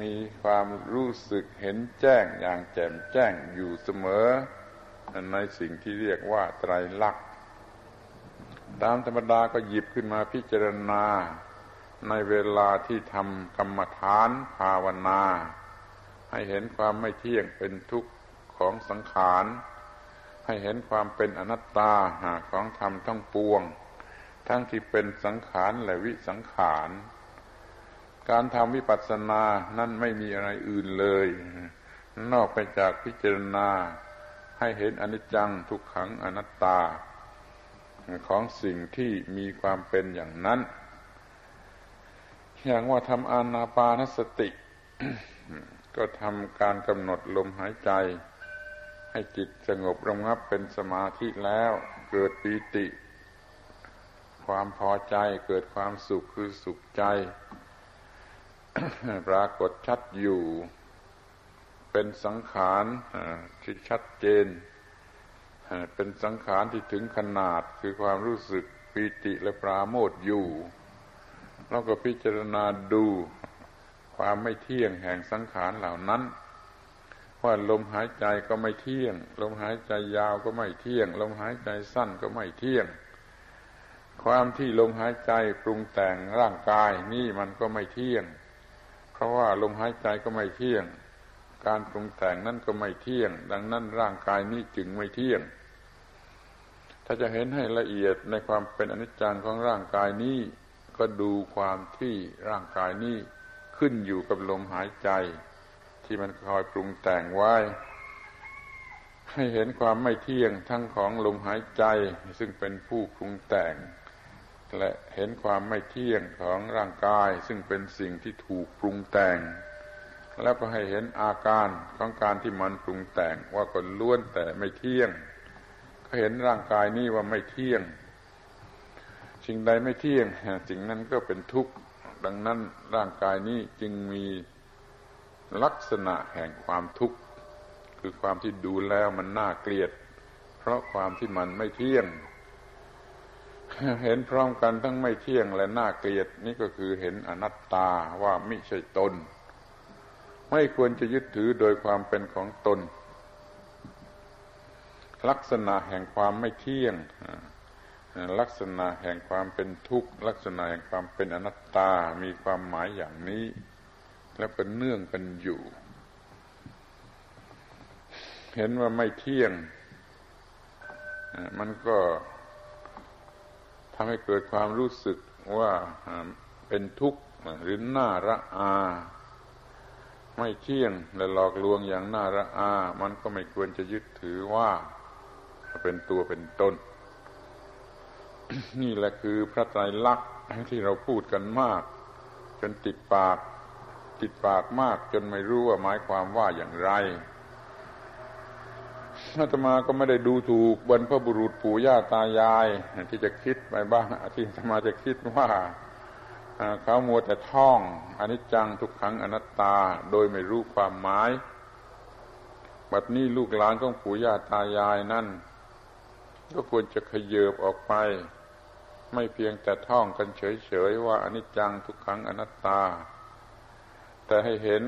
S1: มีความรู้สึกเห็นแจ้งอย่างแจ่มแจ้งอยู่เสมอในสิ่งที่เรียกว่าไตรลักษณ์ ตามธรรมดาก็หยิบขึ้นมาพิจารณา ในเวลาที่ทำกรรมฐานภาวนา ให้เห็นความไม่เที่ยงเป็นทุกข์ของสังขารให้เห็นความเป็นอนัตตาหาของธรรมทั้งปวง ทั้งที่เป็นสังขารและวิสังขารการทำวิปัสสนานั้นไม่มีอะไรอื่นเลย นอกไปจากพิจารณาให้เห็นอนิจจังทุกขังอนัตตา ของสิ่งที่มีความเป็นอย่างนั้น อย่างว่าทำอานาปานสติ ก็ทำการกำหนดลมหายใจ ให้จิตสงบระงับเป็นสมาธิแล้ว เกิดปีติ ความพอใจเกิดความสุขคือสุขใจ ปรากฏชัดอยู่ เป็นสังขารที่ชัดเจน เป็นสังขารที่ถึงขนาดคือความรู้สึกปีติและปราโมทอยู่เราก็พิจารณาดูความไม่เที่ยงแห่งสังขารเหล่านั้นว่าลมหายใจก็ไม่เที่ยง ลมหายใจยาวก็ไม่เที่ยง ลมหายใจสั้นก็ไม่เที่ยง ความที่ลมหายใจปรุงแต่งร่างกายนี่มันก็ไม่เที่ยง เพราะว่าลมหายใจก็ไม่เที่ยง การปรุงแต่งนั่นก็ไม่เที่ยง ดังนั้นร่างกายนี้จึงไม่เที่ยง ถ้าจะเห็นให้ละเอียดในความเป็นอนิจจังของร่างกายนี้ ก็ดูความที่ร่างกายนี้ขึ้นอยู่กับลมหายใจ ที่มันคอยปรุงแต่งไว้ ให้เห็นความไม่เที่ยงทั้งของลมหายใจ ซึ่งเป็นผู้ปรุงแต่ง และเห็นความไม่เที่ยงของร่างกาย ซึ่งเป็นสิ่งที่ถูกปรุงแต่ง แล้วก็ให้เห็นอาการของการที่มันปรุงแต่งว่าก็ล้วนแต่ไม่เที่ยง เห็นร่างกายนี้ว่าไม่เที่ยง สิ่งใดไม่เที่ยง สิ่งนั้นก็เป็นทุกข์ ดังนั้นร่างกายนี้จึงมีลักษณะแห่งความทุกข์ คือความที่ดูแล้วมันน่าเกลียด เพราะความที่มันไม่เที่ยง เห็นพร้อมกันทั้งไม่เที่ยงและน่าเกลียดนี่ก็คือเห็นอนัตตาว่าไม่ใช่ตน ไม่ควรจะยึดถือโดยความเป็นของตน ลักษณะแห่งความไม่เที่ยง ลักษณะแห่งความเป็นทุกข์ ลักษณะแห่งความเป็นอนัตตา มีความหมายอย่างนี้ แล้วเป็นเนื่องกันอยู่ เห็นว่าไม่เที่ยง มันก็ทำให้เกิดความรู้สึกว่าเป็นทุกข์หรือน่าระอาไม่เที่ยงและหลอกลวงอย่างน่าระอา มันก็ไม่ควรจะยึดถือว่า เป็นตัวเป็นตนนี่แหละคือพระไตรลักษณ์ที่เราพูดกันมาก จนติดปาก ติดปากมาก จนไม่รู้ว่าหมายความว่าอย่างไรอาตมาก็ไม่ได้ดูถูกบรรพบุรุษปู่ย่าตายาย ที่จะคิดไปบ้างที่อาตมาจะคิดว่าเขามัวแต่ท่องอนิจจังทุกขังอนัตตาโดยไม่รู้ความหมาย บัดนี้ลูกหลานของปู่ย่าตายายนั่น ก็ควรจะขยืบออกไป ไม่เพียงแต่ท่องกันเฉยๆว่าอนิจจังทุกขังอนัตตา แต่ให้เห็น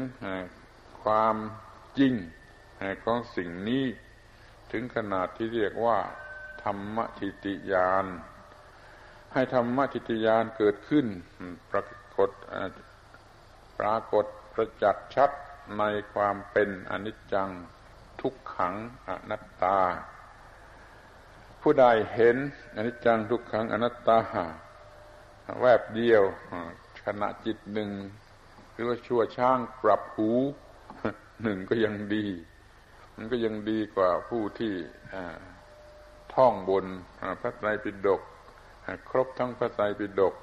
S1: ความจริงของสิ่งนี้ถึงขนาดที่เรียกว่า ธรรมทิติยานให้ธรรมทิติยานเกิดขึ้น ปรากฏปรากฏประจักษ์ชัดในความเป็นอนิจจังทุกขังอนัตตา ผู้ใดเห็นอนิจจังทุกขังอนัตตาแวบเดียวขณะจิตหนึ่งหรือว่าชั่วช่างปรับหูหนึ่งก็ยังดี มันก็ยังดีกว่าผู้ที่ท่องบนพระไตรปิฎกครบทั้งพระไตรปิฎก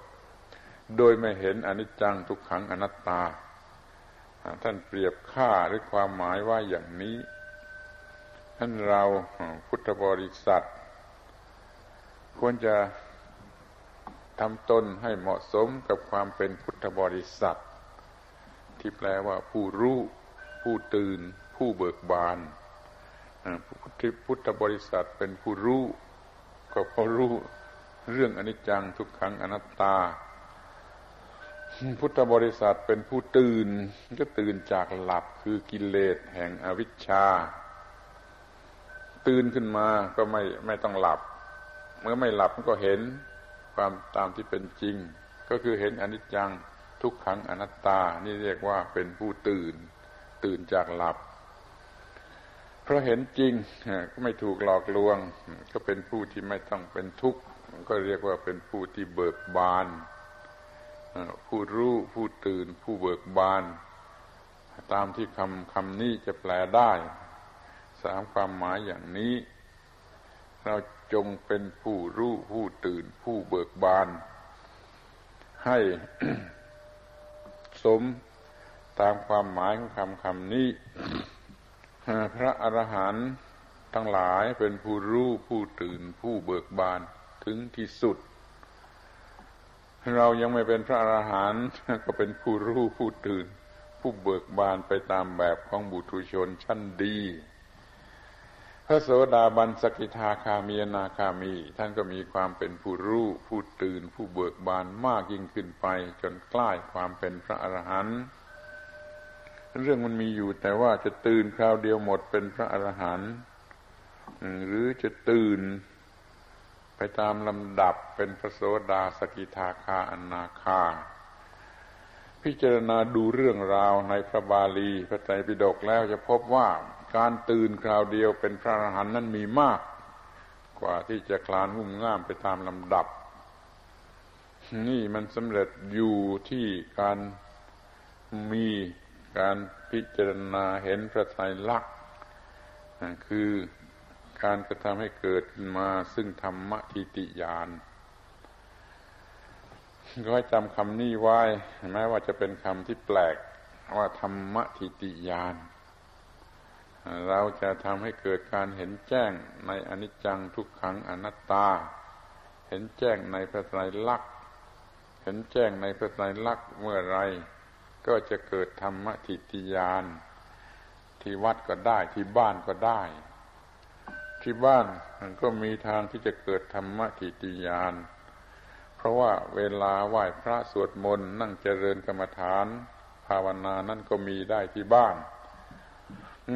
S1: โดยไม่เห็นอนิจจังทุกขังอนัตตา ท่านเปรียบค่าหรือความหมายว่าอย่างนี้ท่านเราพุทธบริษัท ควรจะทำตนให้เหมาะสมกับความเป็นพุทธบริษัทที่แปลว่าผู้รู้ ผู้ตื่น ผู้เบิกบานพุทธบริษัทเป็นผู้รู้ก็เพราะรู้เรื่องอนิจจังทุกขังอนัตตา พุทธบริษัทเป็นผู้ตื่นก็ตื่นจากหลับคือกิเลสแห่งอวิชชา ตื่นขึ้นมาก็ไม่ไม่ต้องหลับ เมื่อไม่หลับก็เห็นความตามที่เป็นจริง ก็คือเห็นอนิจจังทุกขังอนัตตา นี่เรียกว่าเป็นผู้ตื่น ตื่นจากหลับ เพราะเห็นจริงก็ไม่ถูกหลอกลวง ก็เป็นผู้ที่ไม่ต้องเป็นทุกข์ก็เรียกว่าเป็นผู้ที่เบิกบาน ผู้รู้ผู้ตื่น ผู้เบิกบาน ตามที่คำคำนี้จะแปลได้ สามความหมายอย่างนี้ เรา จงเป็นผู้รู้ผู้ตื่นผู้เบิกบาน ให้สมตามความหมายของคำคำนี้ พระอรหันต์ทั้งหลายเป็นผู้รู้ผู้ตื่นผู้เบิกบานถึงที่สุด เรายังไม่เป็นพระอรหันต์ก็เป็นผู้รู้ผู้ตื่น ผู้เบิกบานไปตามแบบของบุตุชนชั้นดี พระโสดาบันสกิทาคามีนาคามี ท่านก็มีความเป็นผู้รู้ผู้ตื่นผู้เบิกบานมากยิ่งขึ้นไป จนใกล้ความเป็นพระอรหันต์เรื่องมันมีอยู่แต่ว่าจะตื่นคราวเดียวหมดเป็นพระอรหันต์หรือจะตื่นไปตามลำดับเป็นพระโสดาสกิทาคาอนาคา พิจารณาดูเรื่องราวในพระบาลีพระไตรปิฎกแล้วจะพบว่า การตื่นคราวเดียวเป็นพระอรหันต์นั้นมีมาก กว่าที่จะคลานงุ่มง่ามไปตามลำดับ นี่มันสำเร็จอยู่ที่การมีการพิจารณาเห็นพระไตรลักษณ์คือการกระทำให้เกิดขึ้นมาซึ่งธรรมทิติยานก็ให้จำคำนี้ไว้แม้ว่าจะเป็นคำที่แปลกว่าธรรมทิติยาน เราจะทำให้เกิดการเห็นแจ้งในอนิจจังทุกขังอนัตตา เห็นแจ้งในพระไตรลักษณ์เห็นแจ้งในพระไตรลักษณ์เมื่อไรก็จะเกิดธรรมทิฏฐิยานที่วัดก็ได้ที่บ้านก็ได้ ที่บ้านมันก็มีทางที่จะเกิดธรรมทิฏฐิยานเพราะว่าเวลาไหว้พระสวดมนต์นั่งเจริญกรรมฐาน ภาวนานั่นก็มีได้ที่บ้าน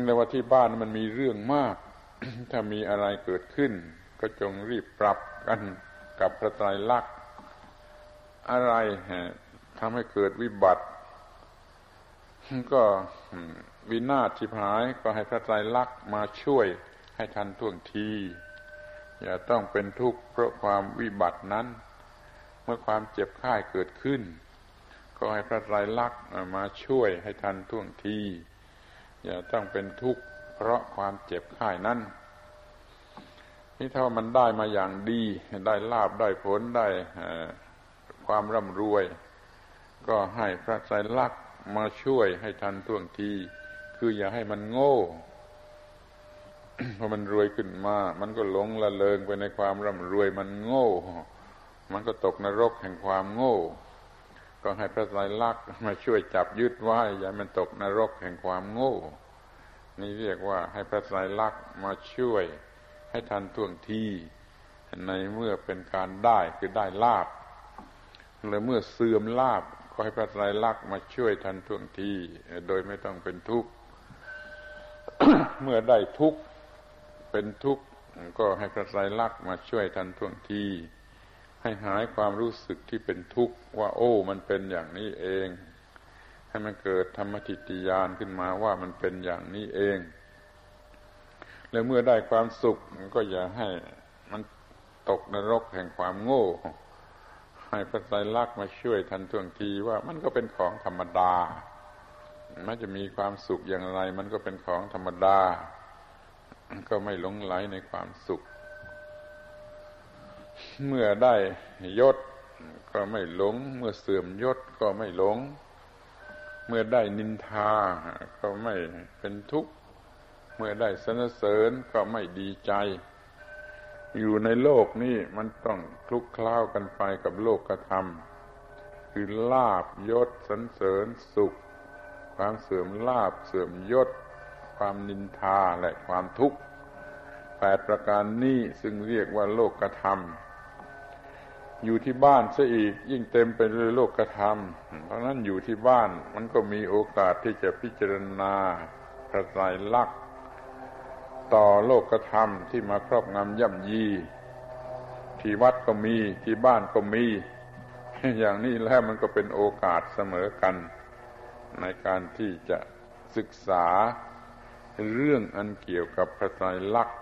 S1: แต่ว่าที่บ้านมันมีเรื่องมาก ถ้ามีอะไรเกิดขึ้น ก็จงรีบปรับกันกับพระไตรลักษณ์อะไรทำให้เกิดวิบัติ ก็วินาศทิพหายก็ให้พระไตรลักษณ์มาช่วยให้ทันท่วงที อย่าต้องเป็นทุกข์เพราะความวิบัตินั้น เมื่อความเจ็บไข้เกิดขึ้น ก็ให้พระไตรลักษณ์มาช่วยให้ทันท่วงที อย่าต้องเป็นทุกข์เพราะความเจ็บไข้นั้นนี่ถ้ามันได้มาอย่างดี ได้ลาบได้ผลได้ความร่ำรวย ก็ให้พระไตรลักษณ์มาช่วยให้ทันท่วงที คืออย่าให้มันโง่พอมันรวยขึ้นมา มันก็หลงละเลงไปในความร่ำรวยมันโง่ มันก็ตกนรกแห่งความโง่ ก็ให้พระไตรลักษณ์มาช่วยจับยึดไว้อย่ามันตกนรกแห่งความโง่ นี่เรียกว่าให้พระไตรลักษณ์มาช่วยให้ทันท่วงทีในเมื่อเป็นการได้คือได้ลาบและเมื่อเสื่อมลาบก็ให้พระไตรลักษณ์มาช่วยทันท่วงทีโดยไม่ต้องเป็นทุกข์ เมื่อได้ทุกข์เป็นทุกข์ก็ให้พระไตรลักษณ์มาช่วยทันท่วงที ให้หายความรู้สึกที่เป็นทุกข์ว่า โอ้ มันเป็นอย่างนี้เอง ให้มันเกิดธรรมทิฏยานขึ้นมาว่ามันเป็นอย่างนี้เอง แล้วเมื่อได้ความสุขก็อย่าให้มันตกนรกแห่งความโง่ ให้พระไตรลักษณ์มาช่วยทันท่วงทีว่ามันก็เป็นของธรรมดามันจะมีความสุขอย่างไร มันก็เป็นของธรรมดา ก็ไม่หลงไหลในความสุข เมื่อได้ยศก็ไม่หลง เมื่อเสื่อมยศก็ไม่หลง เมื่อได้นินทาก็ไม่เป็นทุกข์ เมื่อได้สนเสริญก็ไม่ดีใจ อยู่ในโลกนี้มันต้องคลุกคล้าวกันไปกับโลกกระทำคือลาบยศสันเสริญสุข ความเสื่อมลาบเสื่อมยศ ความนินทาและความทุกข์แปดประการนี้ซึ่งเรียกว่าโลกกระทำ อยู่ที่บ้านซะอีกยิ่งเต็มไปด้วยโลกกระทำเพราะนั้นอยู่ที่บ้านมันก็มีโอกาสที่จะพิจารณาพระไตรลักษณ์ต่อโลกธรรมที่มาครอบงำย่ำยี ที่วัดก็มีที่บ้านก็มี อย่างนี้แล้วมันก็เป็นโอกาสเสมอกัน ในการที่จะศึกษาเรื่องอันเกี่ยวกับพระไตรลักษณ์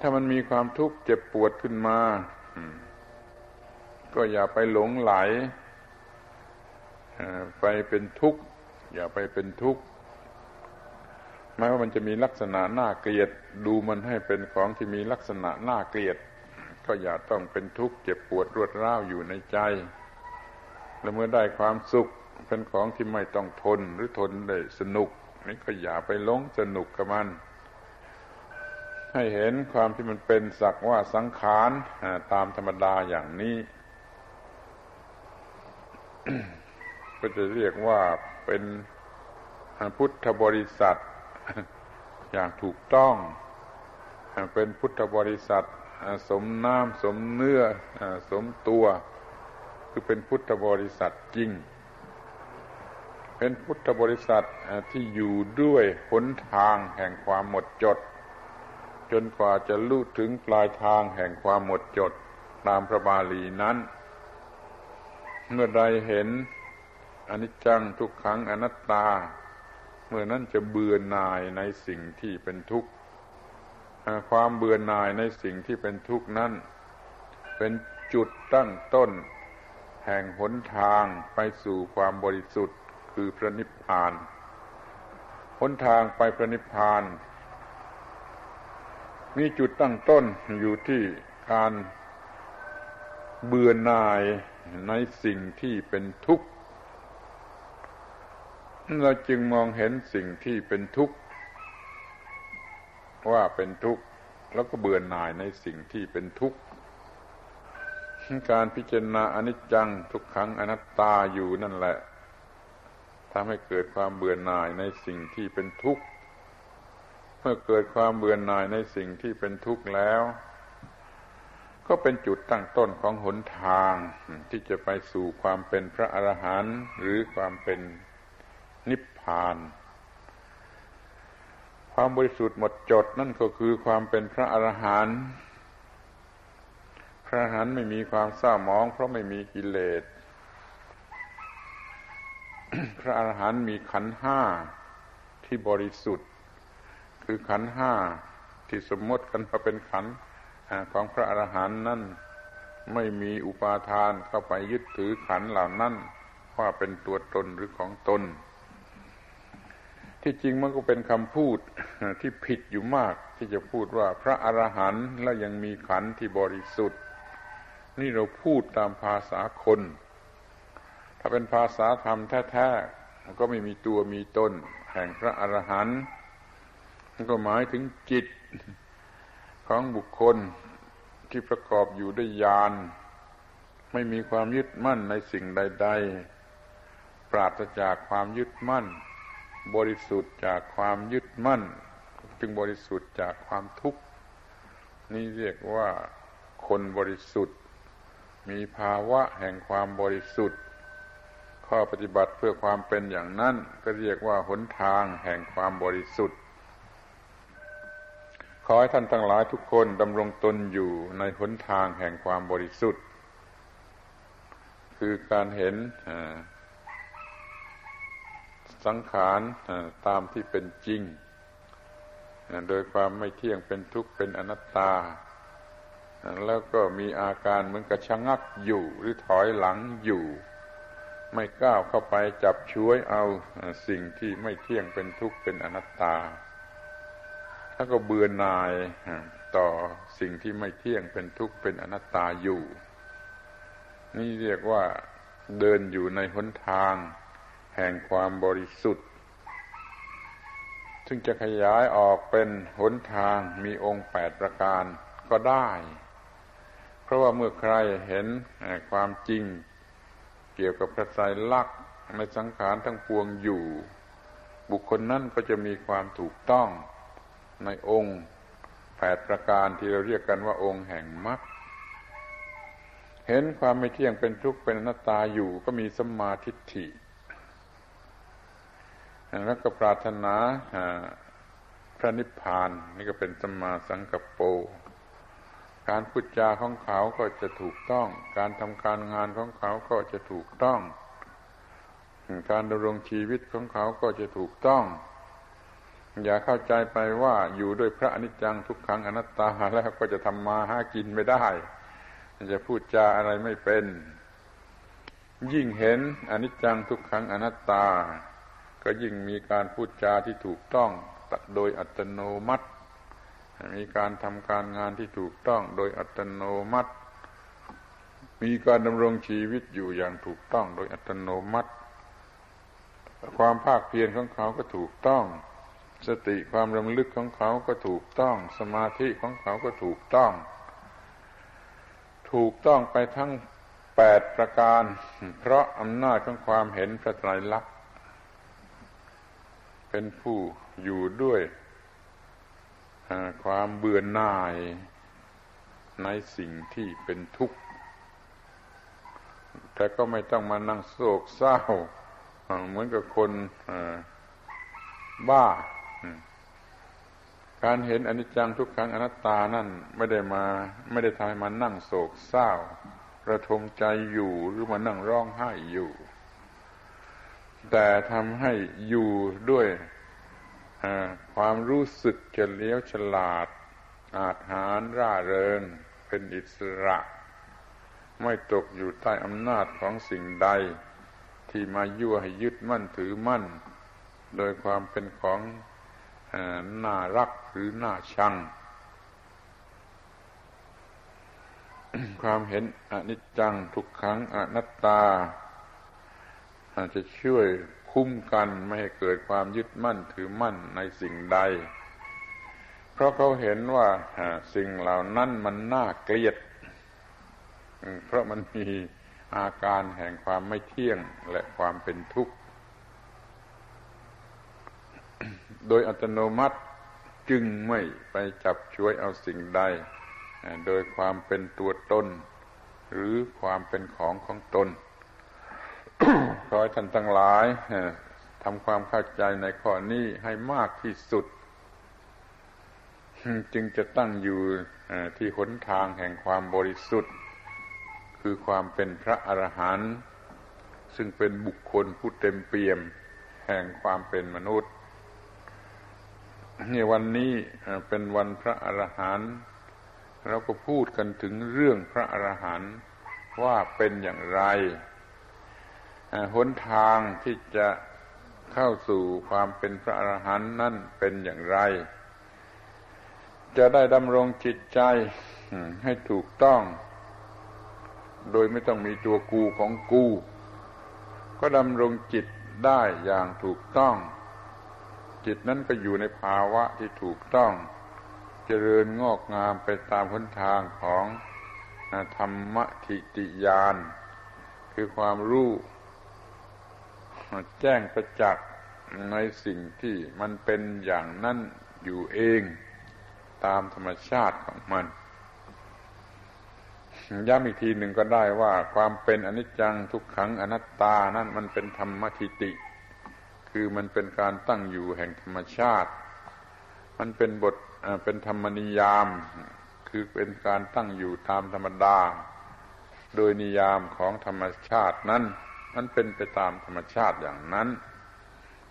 S1: ถ้ามันมีความทุกข์เจ็บปวดขึ้นมา ก็อย่าไปหลงไหลไปเป็นทุกข์ อย่าไปเป็นทุกข์แม้ว่ามันจะมีลักษณะน่าเกลียด ดูมันให้เป็นของที่มีลักษณะน่าเกลียด ก็อย่าต้องเป็นทุกข์เจ็บปวดรวดร้าวอยู่ในใจ และเมื่อได้ความสุขเป็นของที่ไม่ต้องทนหรือทนได้สนุกนี่ก็อย่าไปหลงสนุกกับมัน ให้เห็นความที่มันเป็นสักว่าสังขารตามธรรมดาอย่างนี้ ก็จะเรียกว่าเป็นพุทธบริษัท อย่างถูกต้อง เป็นพุทธบริษัท สมน้ำสมเนื้อสมตัว คือเป็นพุทธบริษัทจริง เป็นพุทธบริษัทที่อยู่ด้วยหนทางแห่งความหมดจด จนกว่าจะลู่ถึงปลายทางแห่งความหมดจดตามพระบาลีนั้น เมื่อใดเห็นอนิจจังทุกขังอนัตตา เมื่อนั้นจะเบื่อหน่ายในสิ่งที่เป็นทุกข์ความเบื่อหน่ายในสิ่งที่เป็นทุกข์นั้น เป็นจุดตั้งต้น แห่งหนทางไปสู่ความบริสุทธิ์คือพระนิพพานหนทางไปพระนิพพาน มีจุดตั้งต้นอยู่ที่การเบื่อหน่ายในสิ่งที่เป็นทุกข์ เราจึงมองเห็นสิ่งที่เป็นทุกข์ ว่าเป็นทุกข์ แล้วก็เบื่อหน่ายในสิ่งที่เป็นทุกข์ การพิจารณาอนิจจังทุกขังอนัตตาอยู่นั่นแหละทำให้เกิดความเบื่อหน่ายในสิ่งที่เป็นทุกข์ เมื่อเกิดความเบื่อหน่ายในสิ่งที่เป็นทุกข์แล้ว ก็เป็นจุดตั้งต้นของหนทางที่จะไปสู่ความเป็นพระอรหันต์หรือความเป็นนิพพาน ความบริสุทธิ์หมดจดนั่นก็คือความเป็นพระอรหันต์พระอรหันต์ไม่มีความเศร้าหมอง เพราะไม่มีกิเลสพระอรหันต์มีขันห้าที่บริสุทธิ์ คือขันห้าที่สมมติกันมาเป็นขันของพระอรหันต์นั่นไม่มีอุปาทานเข้าไปยึดถือขันเหล่านั้นว่าเป็นตัวตนหรือของตน ที่จริงมันก็เป็นคำพูดที่ผิดอยู่มากที่จะพูดว่าพระอรหันต์แล้วยังมีขันที่บริสุทธิ์ นี่เราพูดตามภาษาคน ถ้าเป็นภาษาธรรมแท้ๆก็ไม่มีตัวมีตน แห่งพระอรหันต์ ก็หมายถึงจิตของบุคคลที่ประกอบอยู่ด้วยญาณไม่มีความยึดมั่นในสิ่งใด ๆ ปราศจากความยึดมั่น บริสุทธิ์จากความยึดมั่น จึงบริสุทธิ์จากความทุกข์ นี่เรียกว่าคนบริสุทธิ์ มีภาวะแห่งความบริสุทธิ์ ข้อปฏิบัติเพื่อความเป็นอย่างนั้นก็เรียกว่าหนทางแห่งความบริสุทธิ์ ขอให้ท่านทั้งหลายทุกคนดำรงตนอยู่ในหนทางแห่งความบริสุทธิ์ คือการเห็นสังขารตามที่เป็นจริง โดยความไม่เที่ยงเป็นทุกข์เป็นอนัตตา แล้วก็มีอาการเหมือนกับชะงักอยู่หรือถอยหลังอยู่ ไม่ก้าวเข้าไปจับช่วยเอาสิ่งที่ไม่เที่ยงเป็นทุกข์เป็นอนัตตา ถ้าก็เบื่อหน่ายต่อสิ่งที่ไม่เที่ยงเป็นทุกข์เป็นอนัตตาอยู่ นี่เรียกว่าเดินอยู่ในหนทาง แห่งความบริสุทธิ์ ซึ่งจะขยายออกเป็นหนทางมีองค์แปดประการก็ได้ เพราะว่าเมื่อใครเห็นความจริง เกี่ยวกับพระไตรลักษณ์ในสังขารทั้งปวงอยู่ บุคคลนั้นก็จะมีความถูกต้อง ในองค์แปดประการที่เราเรียกกันว่าองค์แห่งมรรคเห็นความไม่เที่ยงเป็นทุกข์เป็นอนัตตาอยู่ก็มีสัมมาทิฏฐิแล้วก็ปรารถนาพระนิพพานนี่ก็เป็นสัมมาสังกัปโป การพูดจาของเขาก็จะถูกต้อง การทำการงานของเขาก็จะถูกต้อง การดำรงชีวิตของเขาก็จะถูกต้อง อย่าเข้าใจไปว่าอยู่ด้วยพระอนิจจังทุกขังอนัตตาแล้วก็จะทำมาหากินไม่ได้ จะพูดจาอะไรไม่เป็น ยิ่งเห็นอนิจจังทุกขังอนัตตา ก็ยิ่งมีการพูดจาที่ถูกต้องโดยอัตโนมัติ มีการทำการงานที่ถูกต้องโดยอัตโนมัติ มีการดำรงชีวิตอยู่อย่างถูกต้องโดยอัตโนมัติ ความภาคเพียรของเขาก็ถูกต้อง สติความรำลึกของเขาก็ถูกต้อง สมาธิของเขาก็ถูกต้อง ถูกต้องไปทั้งแปดประการ เพราะอำนาจของความเห็นพระไตรลักษณ์เป็นผู้อยู่ด้วยความเบื่อหน่ายในสิ่งที่เป็นทุกข์แต่ก็ไม่ต้องมานั่งโศกเศร้า เหมือนกับคนบ้า การเห็นอนิจจังทุกครั้งอนัตตานั่นไม่ได้มาไม่ได้ทำให้มันนั่งโศกเศร้า ระทมใจอยู่หรือมานั่งร้องไห้อยู่ แต่ทำให้อยู่ด้วยความรู้สึกเฉลียวฉลาด อาจหารร่าเริง เป็นอิสระ ไม่ตกอยู่ใต้อำนาจของสิ่งใด ที่มายั่วให้ยึดมั่นถือมั่น โดยความเป็นของ น่ารักหรือน่าชัง ความเห็นอนิจจังทุกครั้งอนัตตา อาจจะช่วยคุ้มกันไม่ให้เกิดความยึดมั่นถือมั่นในสิ่งใด เพราะเขาเห็นว่าสิ่งเหล่านั้นมันน่าเกลียด เพราะมันมีอาการแห่งความไม่เที่ยงและความเป็นทุกข์ โดยอัตโนมัติจึงไม่ไปจับช่วยเอาสิ่งใด โดยความเป็นตัวตน หรือความเป็นของของตนขอให้ท่านทั้งหลายทำความเข้าใจในข้อนี้ให้มากที่สุด จึงจะตั้งอยู่ที่หนทางแห่งความบริสุทธิ์ คือความเป็นพระอรหันต์ซึ่งเป็นบุคคลผู้เต็มเปี่ยม แห่งความเป็นมนุษย์ นี่วันนี้เป็นวันพระอรหันต์เราก็พูดกันถึงเรื่องพระอรหันต์ว่าเป็นอย่างไรหนทางที่จะเข้าสู่ความเป็นพระอรหันต์นั่นเป็นอย่างไร จะได้ดำรงจิตใจให้ถูกต้อง โดยไม่ต้องมีตัวกูของกู ก็ดำรงจิตได้อย่างถูกต้อง จิตนั้นก็อยู่ในภาวะที่ถูกต้อง เจริญงอกงามไปตามหนทางของธรรมทิติยาน คือความรู้แจ้งประจักษ์ในสิ่งที่มันเป็นอย่างนั้นอยู่เองตามธรรมชาติของมันย้ำอีกทีหนึ่งก็ได้ว่า ความเป็นอนิจจังทุกขังอนัตตานั่นมันเป็นธรรมทิติ คือมันเป็นการตั้งอยู่แห่งธรรมชาติ มันเป็นบทเป็นธรรมนิยาม คือเป็นการตั้งอยู่ตามธรรมดา โดยนิยามของธรรมชาตินั้น มันเป็นไปตามธรรมชาติอย่างนั้น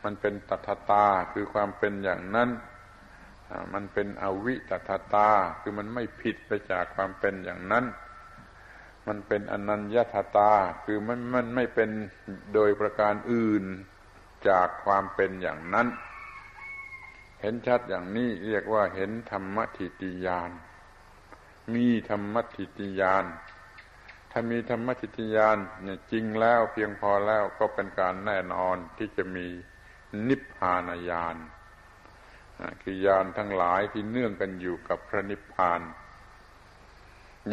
S1: มันเป็นตัทตาคือความเป็นอย่างนั้น มันเป็นอวิตัทตา คือมันไม่ผิดไปจากความเป็นอย่างนั้นมันเป็นอนัญญาตา คือมันมันไม่เป็นโดยประการอื่น จากความเป็นอย่างนั้น เห็นชัดอย่างนี้เรียกว่าเห็นธรรมทิติยาน มีธรรมทิติยาน ถ้ามีธรรมทิฏยานเนี่ยจริงแล้วเพียงพอแล้วก็เป็นการแน่นอนที่จะมีนิพพานญาณคือยานทั้งหลายที่เนื่องกันอยู่กับพระนิพพาน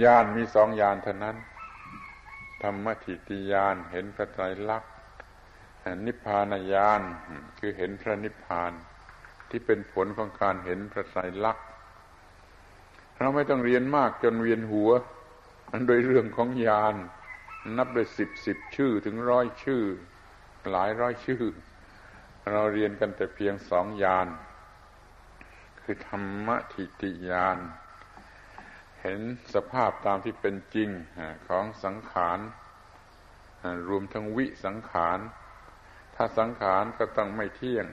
S1: ญาณมีสองญาณเท่านั้น ธรรมทิฏยานเห็นพระไตรลักษณ นิพพานญาณคือเห็นพระนิพพานที่เป็นผลของการเห็นพระไตรลักษณ์เราไม่ต้องเรียนมากจนเวียนหัวโดยเรื่องของยานนับโดยสิบสิบชื่อถึงร้อยชื่อ หลายร้อยชื่อ เราเรียนกันแต่เพียงสองยานคือธรรมทิติยานเห็นสภาพตามที่เป็นจริงของสังขารรวมทั้งวิสังขาร สังขารก็ต้องไม่เที่ยง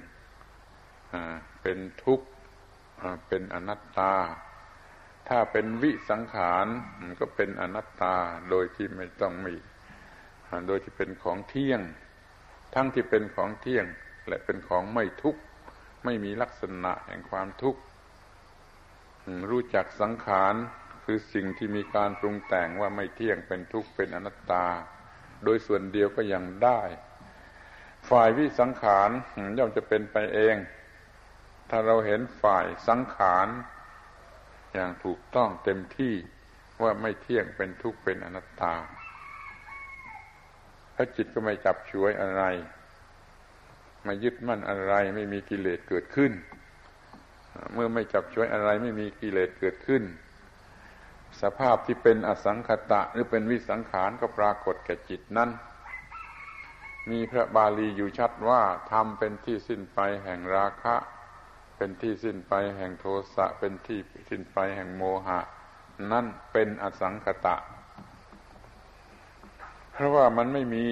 S1: เป็นทุกข์เป็นอนัตตา ถ้าเป็นวิสังขารมันก็เป็นอนัตตาโดยที่ไม่ต้องมีโดยที่เป็นของเที่ยง ทั้งที่เป็นของเที่ยง และเป็นของไม่ทุกข์ไม่มีลักษณะแห่งความทุกข์รู้จักสังขารคือสิ่งที่มีการปรุงแต่งว่าไม่เที่ยงเป็นทุกข์เป็นอนัตตา โดยส่วนเดียวก็ยังได้ ฝ่ายวิสังขารย่อมจะเป็นไปเอง ถ้าเราเห็นฝ่ายสังขารอย่างถูกต้องเต็มที่ว่าไม่เที่ยงเป็นทุกข์เป็นอนัตตาถ้าจิตก็ไม่จับช่วยอะไร ไม่ยึดมั่นอะไร ไม่มีกิเลสเกิดขึ้น เมื่อไม่จับช่วยอะไรไม่มีกิเลสเกิดขึ้น สภาพที่เป็นอสังขตะหรือเป็นวิสังขารก็ปรากฏแก่จิตนั้น มีพระบาลีอยู่ชัดว่าทำเป็นที่สิ้นไปแห่งราคะ เป็นที่สิ้นไปแห่งโทสะ เป็นที่สิ้นไปแห่งโมหะ นั่นเป็นอสังขตะ เพราะว่ามันไม่มี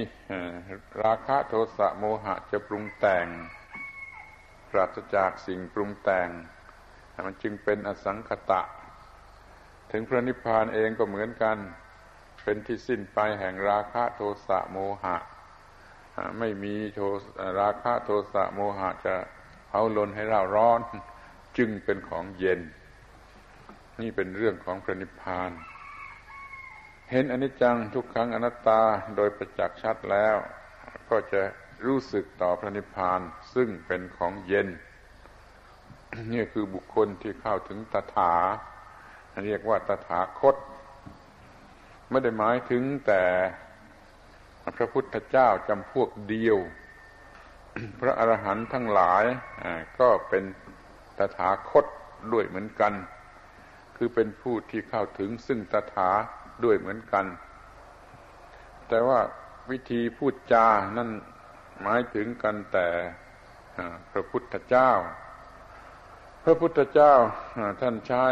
S1: ราคะโทสะโมหะจะปรุงแต่ง ปราศจากสิ่งปรุงแต่ง มันจึงเป็นอสังขตะ ถึงพระนิพพานเองก็เหมือนกัน เป็นที่สิ้นไปแห่งราคะโทสะโมหะ ไม่มีโทราคะโทสะโมหะจะเาลนให้เราร้อน จึงเป็นของเย็น นี่เป็นเรื่องของพระนิพพาน เห็นอนิจจังทุกครั้งอนัตตาโดยประจักษ์ชัดแล้ว ก็จะรู้สึกต่อพระนิพพานซึ่งเป็นของเย็น นี่คือบุคคลที่เข้าถึงตถา เรียกว่าตถาคต ไม่ได้หมายถึงแต่ พระพุทธเจ้าจำพวกเดียว พระอรหันต์ทั้งหลายก็เป็นตถาคตด้วยเหมือนกัน คือเป็นผู้ที่เข้าถึงซึ่งตถาด้วยเหมือนกัน แต่ว่าวิธีพูดจานั่นหมายถึงกันแต่พระพุทธเจ้า พระพุทธเจ้าท่านใช้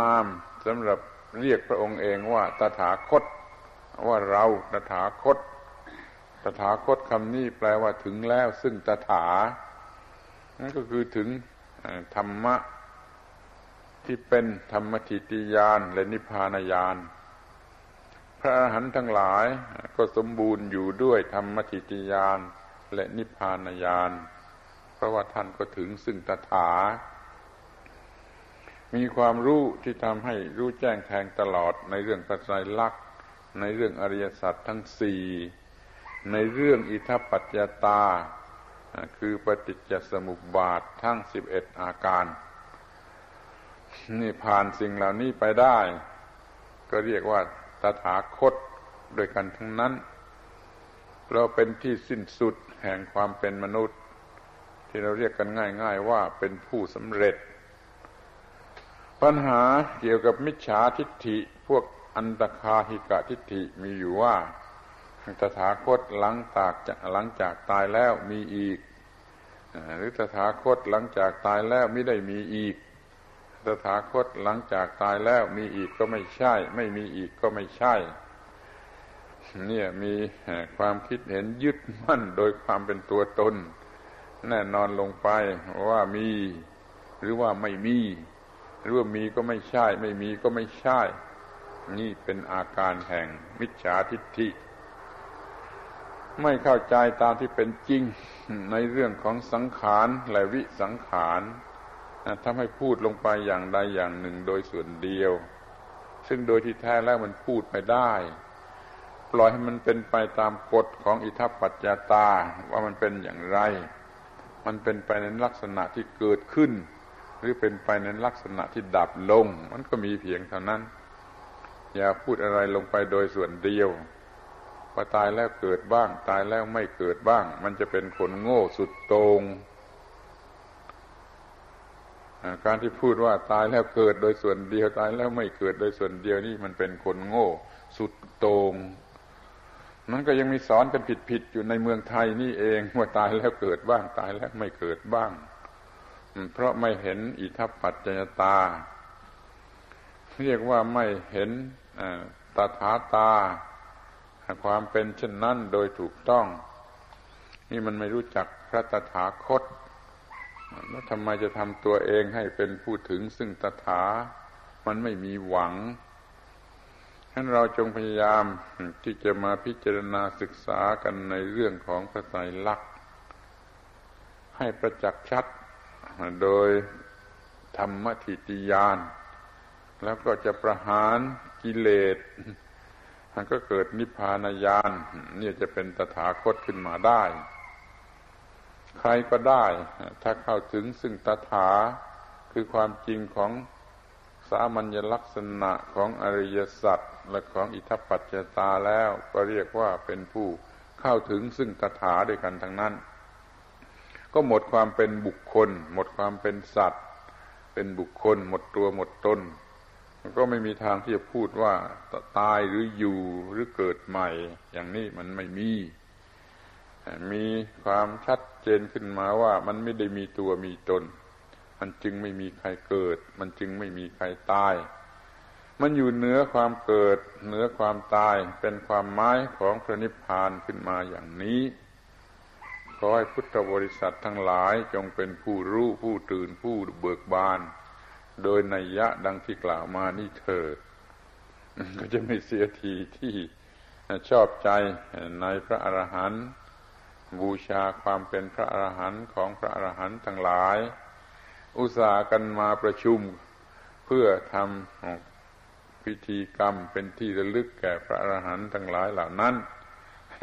S1: นามสำหรับเรียกพระองค์เองว่าตถาคต ว่าเราตถาคต ตถาคตคำนี้แปลว่าถึงแล้ว ซึ่งตถา นั่นก็คือถึงธรรมะที่เป็นธรรมทิติยานและนิพพานญาณพระอรหันต์ทั้งหลายก็สมบูรณ์อยู่ด้วยธรรมทิติยานและนิพพานญาณเพราะว่าท่านก็ถึงซึ่งตถา มีความรู้ที่ทำให้รู้แจ้งแทงตลอดในเรื่องปัจจัยลักษณ ในเรื่องอริยสัจทั้งสี่ในเรื่องอิทัปปัจจตา คือปฏิจจสมุปบาททั้งสิบเอ็ดอาการ นี่ผ่านสิ่งเหล่านี้ไปได้ ก็เรียกว่าตถาคตโดยกันทั้งนั้น เราเป็นที่สิ้นสุดแห่งความเป็นมนุษย์ ที่เราเรียกกันง่าย ๆ ว่าเป็นผู้สำเร็จ ปัญหาเกี่ยวกับมิจฉาทิฏฐิพวก อันตคาหิกะทิฏฐิมีอยู่ว่าตถาคตหลังจากหลังจากตายแล้วมีอีก หรือตถาคตหลังจากตายแล้วไม่ได้มีอีก ตถาคตหลังจากตายแล้วมีอีกก็ไม่ใช่ ไม่มีอีกก็ไม่ใช่ เนี่ยมีความคิดเห็นยึดมั่นโดยความเป็นตัวตน แน่นอนลงไปว่ามี หรือว่าไม่มี หรือว่ามีก็ไม่ใช่ ไม่มีก็ไม่ใช่ นี่เป็นอาการแห่งมิจฉาทิฏฐิ ไม่เข้าใจตามที่เป็นจริงในเรื่องของสังขารและวิสังขารทำให้พูดลงไปอย่างใดอย่างหนึ่งโดยส่วนเดียว ซึ่งโดยที่แท้แล้วมันพูดไม่ได้ ปล่อยให้มันเป็นไปตามกฎของอิทัปปัจจตาว่ามันเป็นอย่างไร มันเป็นไปในลักษณะที่เกิดขึ้น หรือเป็นไปในลักษณะที่ดับลง มันก็มีเพียงเท่านั้น อย่าพูดอะไรลงไปโดยส่วนเดียวพอตายแล้วเกิดบ้าง ตายแล้วไม่เกิดบ้าง มันจะเป็นคนโง่สุดโตงการที่พูดว่าตายแล้วเกิดโดยส่วนเดียวตายแล้วไม่เกิดโดยส่วนเดียวนี่มันเป็นคนโง่สุดโตงมันก็ยังมีสอนกันผิดๆอยู่ในเมืองไทยนี่เองว่าตายแล้วเกิดบ้าง ตายแล้วไม่เกิดบ้าง เพราะไม่เห็นอิทัปปัจจยตา เรียกว่าไม่เห็น ตถาตา ความเป็นเช่นนั้นโดยถูกต้อง นี่มันไม่รู้จักพระตถาคต แล้วทำไมจะทำตัวเองให้เป็นผู้ถึงซึ่งตถา มันไม่มีหวังฉะนั้นเราจงพยายามที่จะมาพิจารณาศึกษากันในเรื่องของพระไตรลักษณ์ให้ประจักษ์ชัดโดยธรรมทิติยาน แล้วก็จะประหาร กิเลสมันก็เกิดนิพพานญาณนี่จะเป็นตถาคตขึ้นมาได้ ใครก็ได้ ถ้าเข้าถึงซึ่งตถาคือความจริงของสามัญลักษณะของอริยสัจและของอิทัปปัจจตาแล้วก็เรียกว่าเป็นผู้เข้าถึงซึ่งตถาด้วยกันทั้งนั้น ก็หมดความเป็นบุคคล หมดความเป็นสัตว์ เป็นบุคคล หมดตัวหมดตน ก็ไม่มีทางที่จะพูดว่าตายหรืออยู่หรือเกิดใหม่ อย่างนี้มันไม่มี มีความชัดเจนขึ้นมาว่ามันไม่ได้มีตัวมีตน มันจึงไม่มีใครเกิด มันจึงไม่มีใครตาย มันอยู่เหนือความเกิดเหนือความตายเป็นความหมายของพระนิพพานขึ้นมาอย่างนี้ขอให้พุทธบริษัททั้งหลายจงเป็นผู้รู้ผู้ตื่นผู้เบิกบาน โดยนัยยะดังที่กล่าวมานี่เถิดก็จะไม่เสียทีที่ชอบใจในพระอรหันต์บูชาความเป็นพระอรหันต์ของพระอรหันต์ทั้งหลาย อุตส่าห์กันมาประชุมเพื่อทำพิธีกรรมเป็นที่ระลึกแก่พระอรหันต์ทั้งหลายเหล่านั้น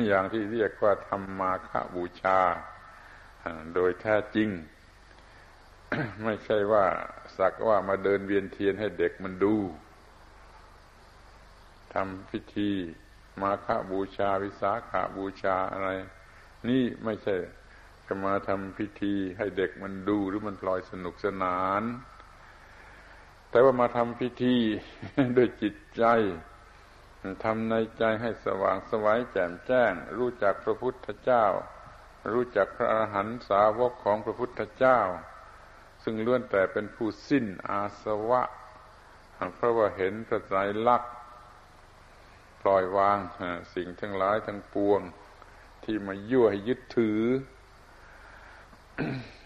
S1: อย่างที่เรียกว่าธรรมาคบูชา โดยแท้จริง ไม่ใช่ว่า สักว่ามาเดินเวียนเทียนให้เด็กมันดูทำพิธี มาฆบูชา วิสาขาบูชาอะไร นี่ไม่ใช่จะมาทำพิธีให้เด็กมันดูหรือมันพลอยสนุกสนาน แต่ว่ามาทำพิธีด้วยจิตใจทำในใจให้สว่างสวัยแจ่มแจ้ง รู้จักพระพุทธเจ้า รู้จักพระอรหันตสาวกของพระพุทธเจ้า ซึ่งล้วนแต่เป็นผู้สิ้นอาสวะเพราะว่าเห็นพระไตรลักษณ์ปล่อยวางสิ่งทั้งหลายทั้งปวง ที่มายั่วให้ยึดถือ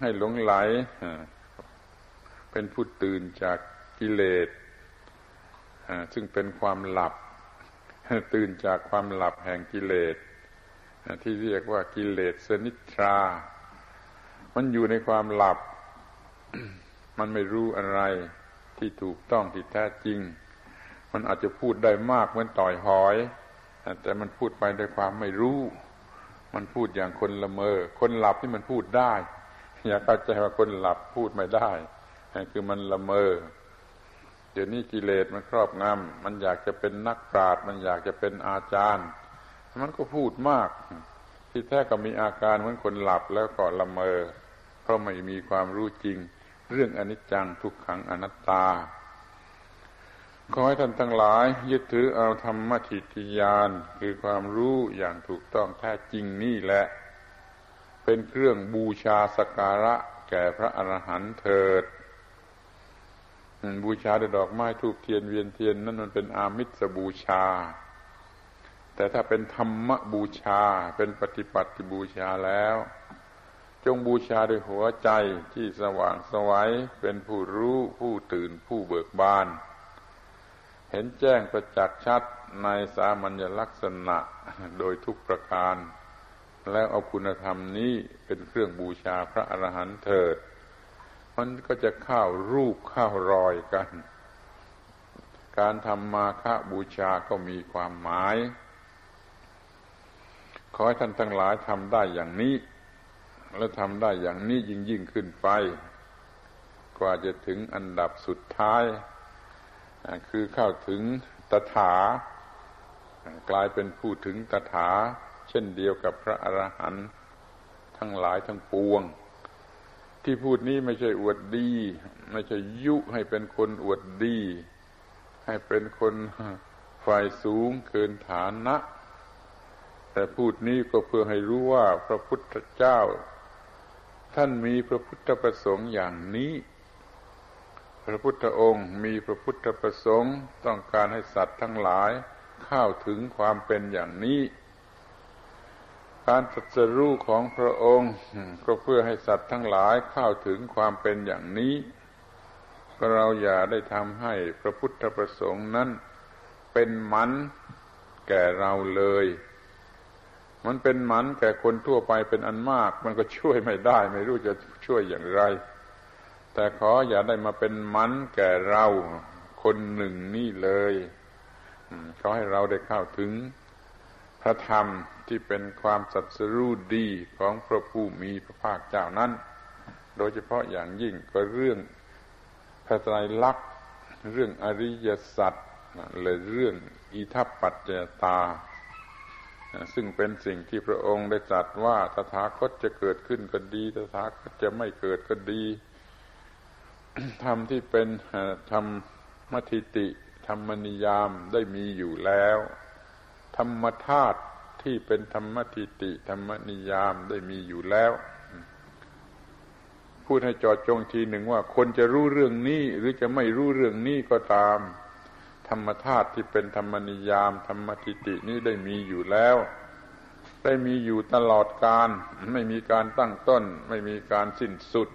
S1: ให้หลงไหล เป็นผู้ตื่นจากกิเลสซึ่งเป็นความหลับ ตื่นจากความหลับแห่งกิเลสที่เรียกว่ากิเลสสนิทรา มันอยู่ในความหลับ มันไม่รู้อะไรที่ถูกต้องที่แท้จริง มันอาจจะพูดได้มากเหมือนต่อยหอย แต่มันพูดไปด้วยความไม่รู้ มันพูดอย่างคนละเมอ คนหลับที่มันพูดได้ อย่าเข้าใจว่าคนหลับพูดไม่ได้ คือมันละเมอ เดี๋ยวนี้กิเลสมันครอบงำมันอยากจะเป็นนักปราชญ์มันอยากจะเป็นอาจารย์ มันก็พูดมาก ที่แท้ก็มีอาการเหมือนคนหลับแล้วก็ละเมอ เพราะไม่มีความรู้จริง เรื่องอนิจจังทุกขังอนัตตา ขอให้ท่านทั้งหลาย ยึดถือเอาธรรมทิฏฐิยานคือความรู้อย่างถูกต้องแท้จริงนี่แหละ เป็นเครื่องบูชาสการะแก่พระอรหันต์เถิด บูชาด้วยดอกไม้ทูบเทียนเวียนเทียน นั่นมันเป็นอามิสบูชา แต่ถ้าเป็นธรรมบูชาเป็นปฏิปัติบูชาแล้ว จงบูชาด้วยหัวใจที่สว่างสวัยเป็นผู้รู้ผู้ตื่นผู้เบิกบาน เห็นแจ้งประจักษ์ชัดในสามัญลักษณะโดยทุกประการ แล้วเอาคุณธรรมนี้เป็นเครื่องบูชาพระอรหันต์เถิด มันก็จะเข้ารูปเข้ารอยกัน การทำมาฆบูชาก็มีความหมาย ขอให้ท่านทั้งหลายทำได้อย่างนี้ และทำได้อย่างนี้ยิ่งยิ่งขึ้นไป กว่าจะถึงอันดับสุดท้าย คือเข้าถึงตถากลายเป็นผู้ถึงตถา เช่นเดียวกับพระอรหันต์ทั้งหลายทั้งปวง ที่พูดนี้ไม่ใช่อวดดี ไม่ใช่ยุให้เป็นคนอวดดี ให้เป็นคนฝ่ายสูงเกินฐานะ แต่พูดนี้ก็เพื่อให้รู้ว่าพระพุทธเจ้า ท่านมีพระพุทธประสงค์อย่างนี้ พระพุทธองค์มีพระพุทธประสงค์ต้องการให้สัตว์ทั้งหลายเข้าถึงความเป็นอย่างนี้ การตรัสรู้ของพระองค์ ก็เพื่อให้สัตว์ทั้งหลายเข้าถึงความเป็นอย่างนี้ก็เราอย่าได้ทำให้พระพุทธประสงค์นั้นเป็นมันแก่เราเลย มันเป็นมันแก่คนทั่วไปเป็นอันมาก มันก็ช่วยไม่ได้ ไม่รู้จะช่วยอย่างไร แต่ขออย่าได้มาเป็นมันแก่เรา คนหนึ่งนี่เลยขอให้เราได้เข้าถึง พระธรรมที่เป็นความสัตสรู้ดีของพระผู้มีพระภาคเจ้านั้น โดยเฉพาะอย่างยิ่งก็เรื่องพระไตรลักษณ์เรื่องอริยสัจเลยเรื่องอิทัปปัจจตา ซึ่งเป็นสิ่งที่พระองค์ได้ตรัสว่าตถาคตจะเกิดขึ้นก็ดีตถาคตจะไม่เกิดก็ดีธรรมที่เป็นธรรมทิติธรรมนิยามได้มีอยู่แล้ว ธรรมธาตุที่เป็นธรรมทิติธรรมนิยามได้มีอยู่แล้ว พูดให้จอดจงทีหนึ่งว่า คนจะรู้เรื่องนี้หรือจะไม่รู้เรื่องนี้ก็ตาม ธรรมธาตุที่เป็นธรรมนิยาม ธรรมทิตินี้ได้มีอยู่แล้ว ได้มีอยู่ตลอดการ ไม่มีการตั้งต้น ไม่มีการสิ้นสุด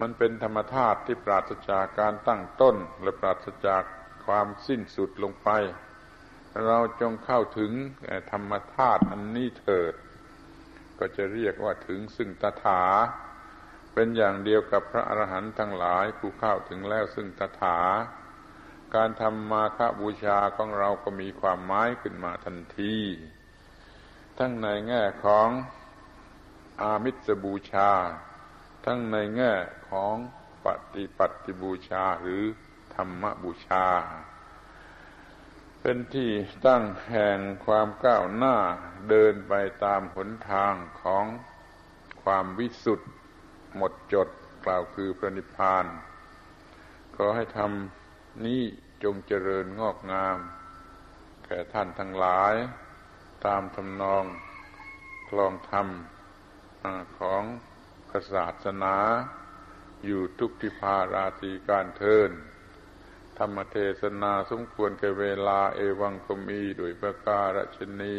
S1: มันเป็นธรรมธาตุที่ปราศจากการตั้งต้น และปราศจากความสิ้นสุดลงไป เราจงเข้าถึงธรรมธาตุอันนี้เถิด ก็จะเรียกว่าถึงซึ่งตถาเป็นอย่างเดียวกับพระอรหันต์ทั้งหลายผู้เข้าถึงแล้วซึ่งตถา การทำมาฆบูชาของเราก็มีความหมายขึ้นมาทันที ทั้งในแง่ของอามิสบูชา ทั้งในแง่ของปฏิปัติบูชาหรือธรรมบูชา เป็นที่ตั้งแห่งความก้าวหน้าเดินไปตามหนทางของคความวิสุทธ์หมดจดกล่าวคือพระนิพพาน ขอให้ทำ นี้จงเจริญงอกงาม แก่ท่านทั้งหลาย ตามทำนองคลองธรรมของศาสนา อยู่ทุกทิพาราตีการเทินธรรมเทศนาสมควรแก่เวลาเอวังก็มีโดยประการชนี